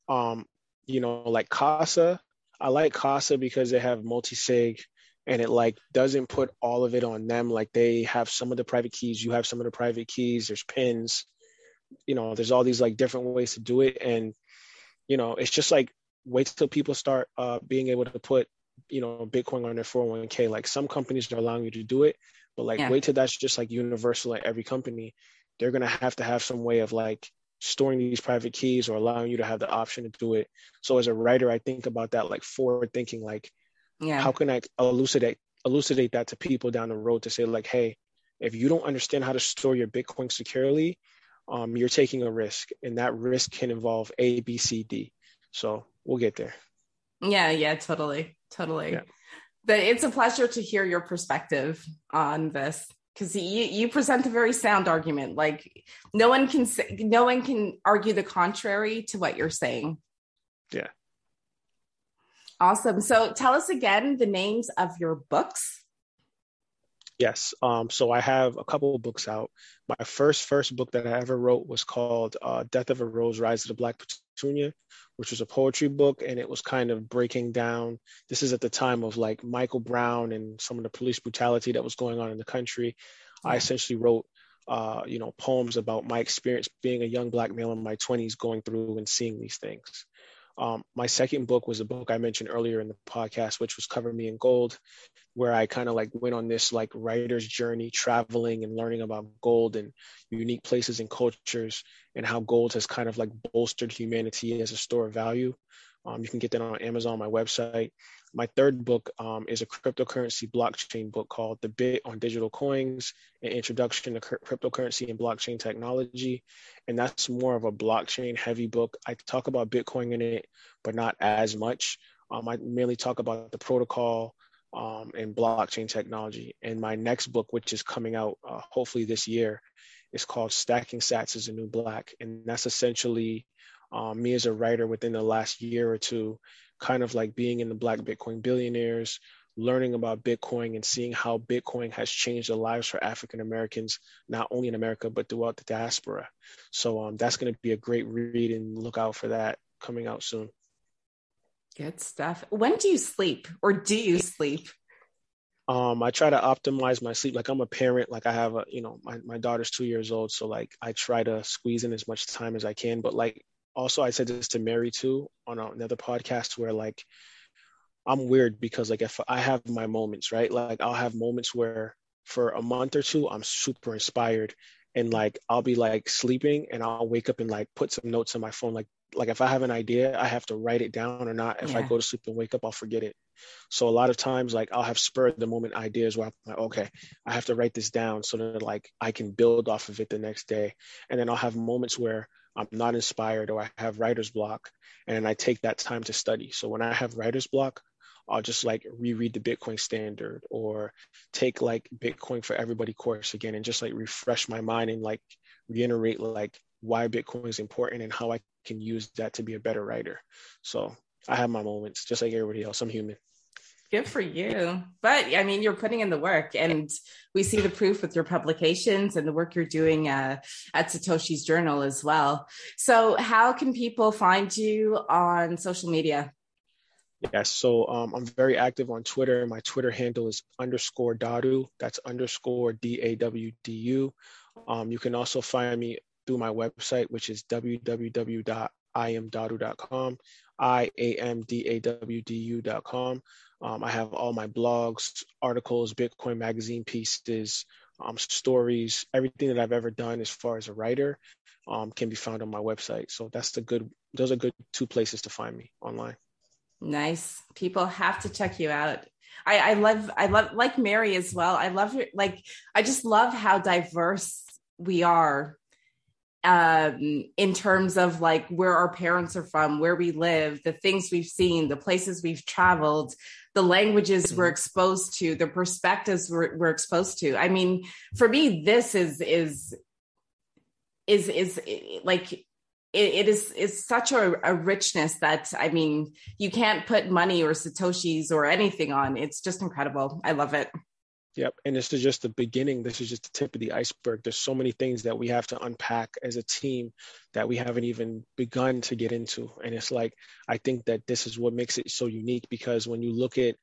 um, you know, like Casa, I like Casa because they have multi-sig, and it like doesn't put all of it on them. Like they have some of the private keys, you have some of the private keys. There's pins, you know. There's all these like different ways to do it, and you know, it's just like wait till people start uh, being able to put, you know, Bitcoin on their 401k. Like some companies are allowing you to do it, but like Yeah. wait till that's just like universal at every company. They're gonna have to have some way of like storing these private keys or allowing you to have the option to do it. So as a writer, I think about that like forward thinking, like yeah. how can I elucidate elucidate that to people down the road to say like, hey, if you don't understand how to store your Bitcoin securely, um, you're taking a risk, and that risk can involve A, B, C, D. So we'll get there. Yeah, yeah, totally, totally. Yeah. But it's a pleasure to hear your perspective on this because you you present a very sound argument. Like no one can say, no one can argue the contrary to what you're saying. Yeah. Awesome. So tell us again the names of your books. Yes. Um, so I have a couple of books out. My first first book that I ever wrote was called uh, "Death of a Rose: Rise of the Black Petunia," which was a poetry book, and it was kind of breaking down. This is at the time of like Michael Brown and some of the police brutality that was going on in the country. I essentially wrote, uh, you know, poems about my experience being a young black male in my 20s, going through and seeing these things. Um, my second book was a book I mentioned earlier in the podcast, which was Cover Me in Gold, where I kind of like went on this like writer's journey, traveling and learning about gold and unique places and cultures, and how gold has kind of like bolstered humanity as a store of value. Um, you can get that on Amazon, my website. My third book um, is a cryptocurrency blockchain book called The Bit on Digital Coins An Introduction to Cryp- Cryptocurrency and Blockchain Technology. And that's more of a blockchain heavy book. I talk about Bitcoin in it, but not as much. Um, I mainly talk about the protocol um, and blockchain technology. And my next book, which is coming out uh, hopefully this year, is called Stacking Sats as a New Black. And that's essentially um, me as a writer within the last year or two, kind of like being in the Black Bitcoin billionaires, learning about Bitcoin and seeing how Bitcoin has changed the lives for African Americans, not only in America, but throughout the diaspora. So um, that's going to be a great read and look out for that coming out soon. Good stuff. When do you sleep, or do you sleep? Um, I try to optimize my sleep. Like I'm a parent, like I have a, you know, my, my daughter's two years old. So like I try to squeeze in as much time as I can. But like also I said this to Mary too on another podcast where like I'm weird because like if I have my moments, right? Like I'll have moments where for a month or two I'm super inspired and like I'll be like sleeping and I'll wake up and like put some notes on my phone. Like like if I have an idea, I have to write it down or not. If I go to sleep and wake up, I'll forget it. So a lot of times like I'll have spur the moment ideas where I'm like, okay, I have to write this down so that like I can build off of it the next day. And then I'll have moments where I'm not inspired or I have writer's block and I take that time to study. So when I have writer's block, I'll just like reread the Bitcoin standard or take like Bitcoin for everybody course again and just like refresh my mind and like reiterate like why Bitcoin is important and how I can use that to be a better writer. So I have my moments just like everybody else. I'm human. Good for you. But I mean, you're putting in the work, and we see the proof with your publications and the work you're doing uh, at Satoshi's Journal as well. So, how can people find you on social media? Yes, so um, I'm very active on Twitter. My Twitter handle is underscore Dawdu. That's underscore D A W D U. Um, you can also find me through my website, which is www.iamdawdu.com, I A M D A W D U.com. Um, I have all my blogs, articles, Bitcoin magazine pieces, um, stories, everything that I've ever done as far as a writer um, can be found on my website. So that's the good, those are good two places to find me online. Nice. People have to check you out. I, I love, I love, like Mary as well. I love, like, I just love how diverse we are um, in terms of like where our parents are from, where we live, the things we've seen, the places we've traveled, the languages mm-hmm. we're exposed to, the perspectives we're, we're exposed to. I mean, for me, this is is is is like it, it is is such a, a, richness that I mean you can't put money or satoshis or anything on. It's just incredible. I love it. Yep. And this is just the beginning. This is just the tip of the iceberg. There's so many things that we have to unpack as a team that we haven't even begun to get into. And it's like, I think that this is what makes it so unique because when you look at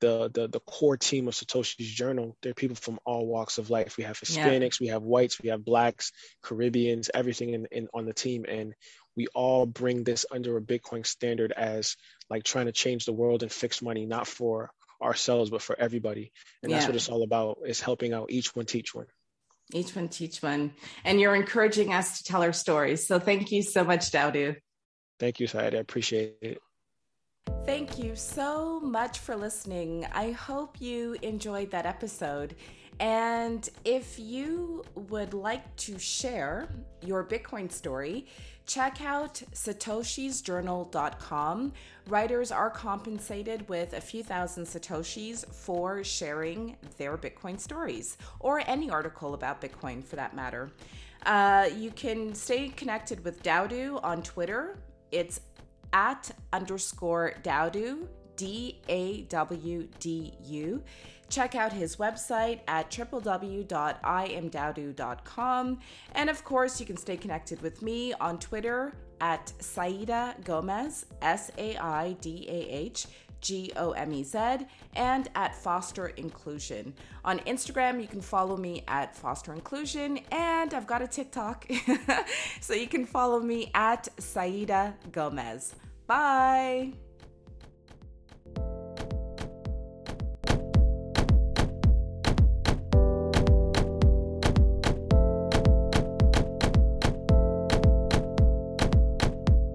the the, the core team of Satoshi's journal, there are people from all walks of life. We have Hispanics, yeah. we have whites, we have blacks, Caribbeans, everything in, in on the team. And we all bring this under a Bitcoin standard as like trying to change the world and fix money, not for ourselves, but for everybody. And that's what it's all about is helping out each one teach one. Each one teach one. And you're encouraging us to tell our stories. So thank you so much, Dawdu. Thank you, Saidah. I appreciate it. Thank you so much for listening. I hope you enjoyed that episode. And if you would like to share your Bitcoin story, check out satoshisjournal.com. Writers are compensated with a few thousand satoshis for sharing their Bitcoin stories or any article about Bitcoin for that matter. Uh, you can stay connected with Dawdu on Twitter. It's at underscore Dawdu, D A W D U. Check out his website at www.iamdawdu.com. And of course, you can stay connected with me on Twitter at Saidah Gomez, S A I D A H. G O M E Z, and at Foster Inclusion. On Instagram, you can follow me at Foster Inclusion, and I've got a TikTok, so you can follow me at Saidah Gomez. Bye.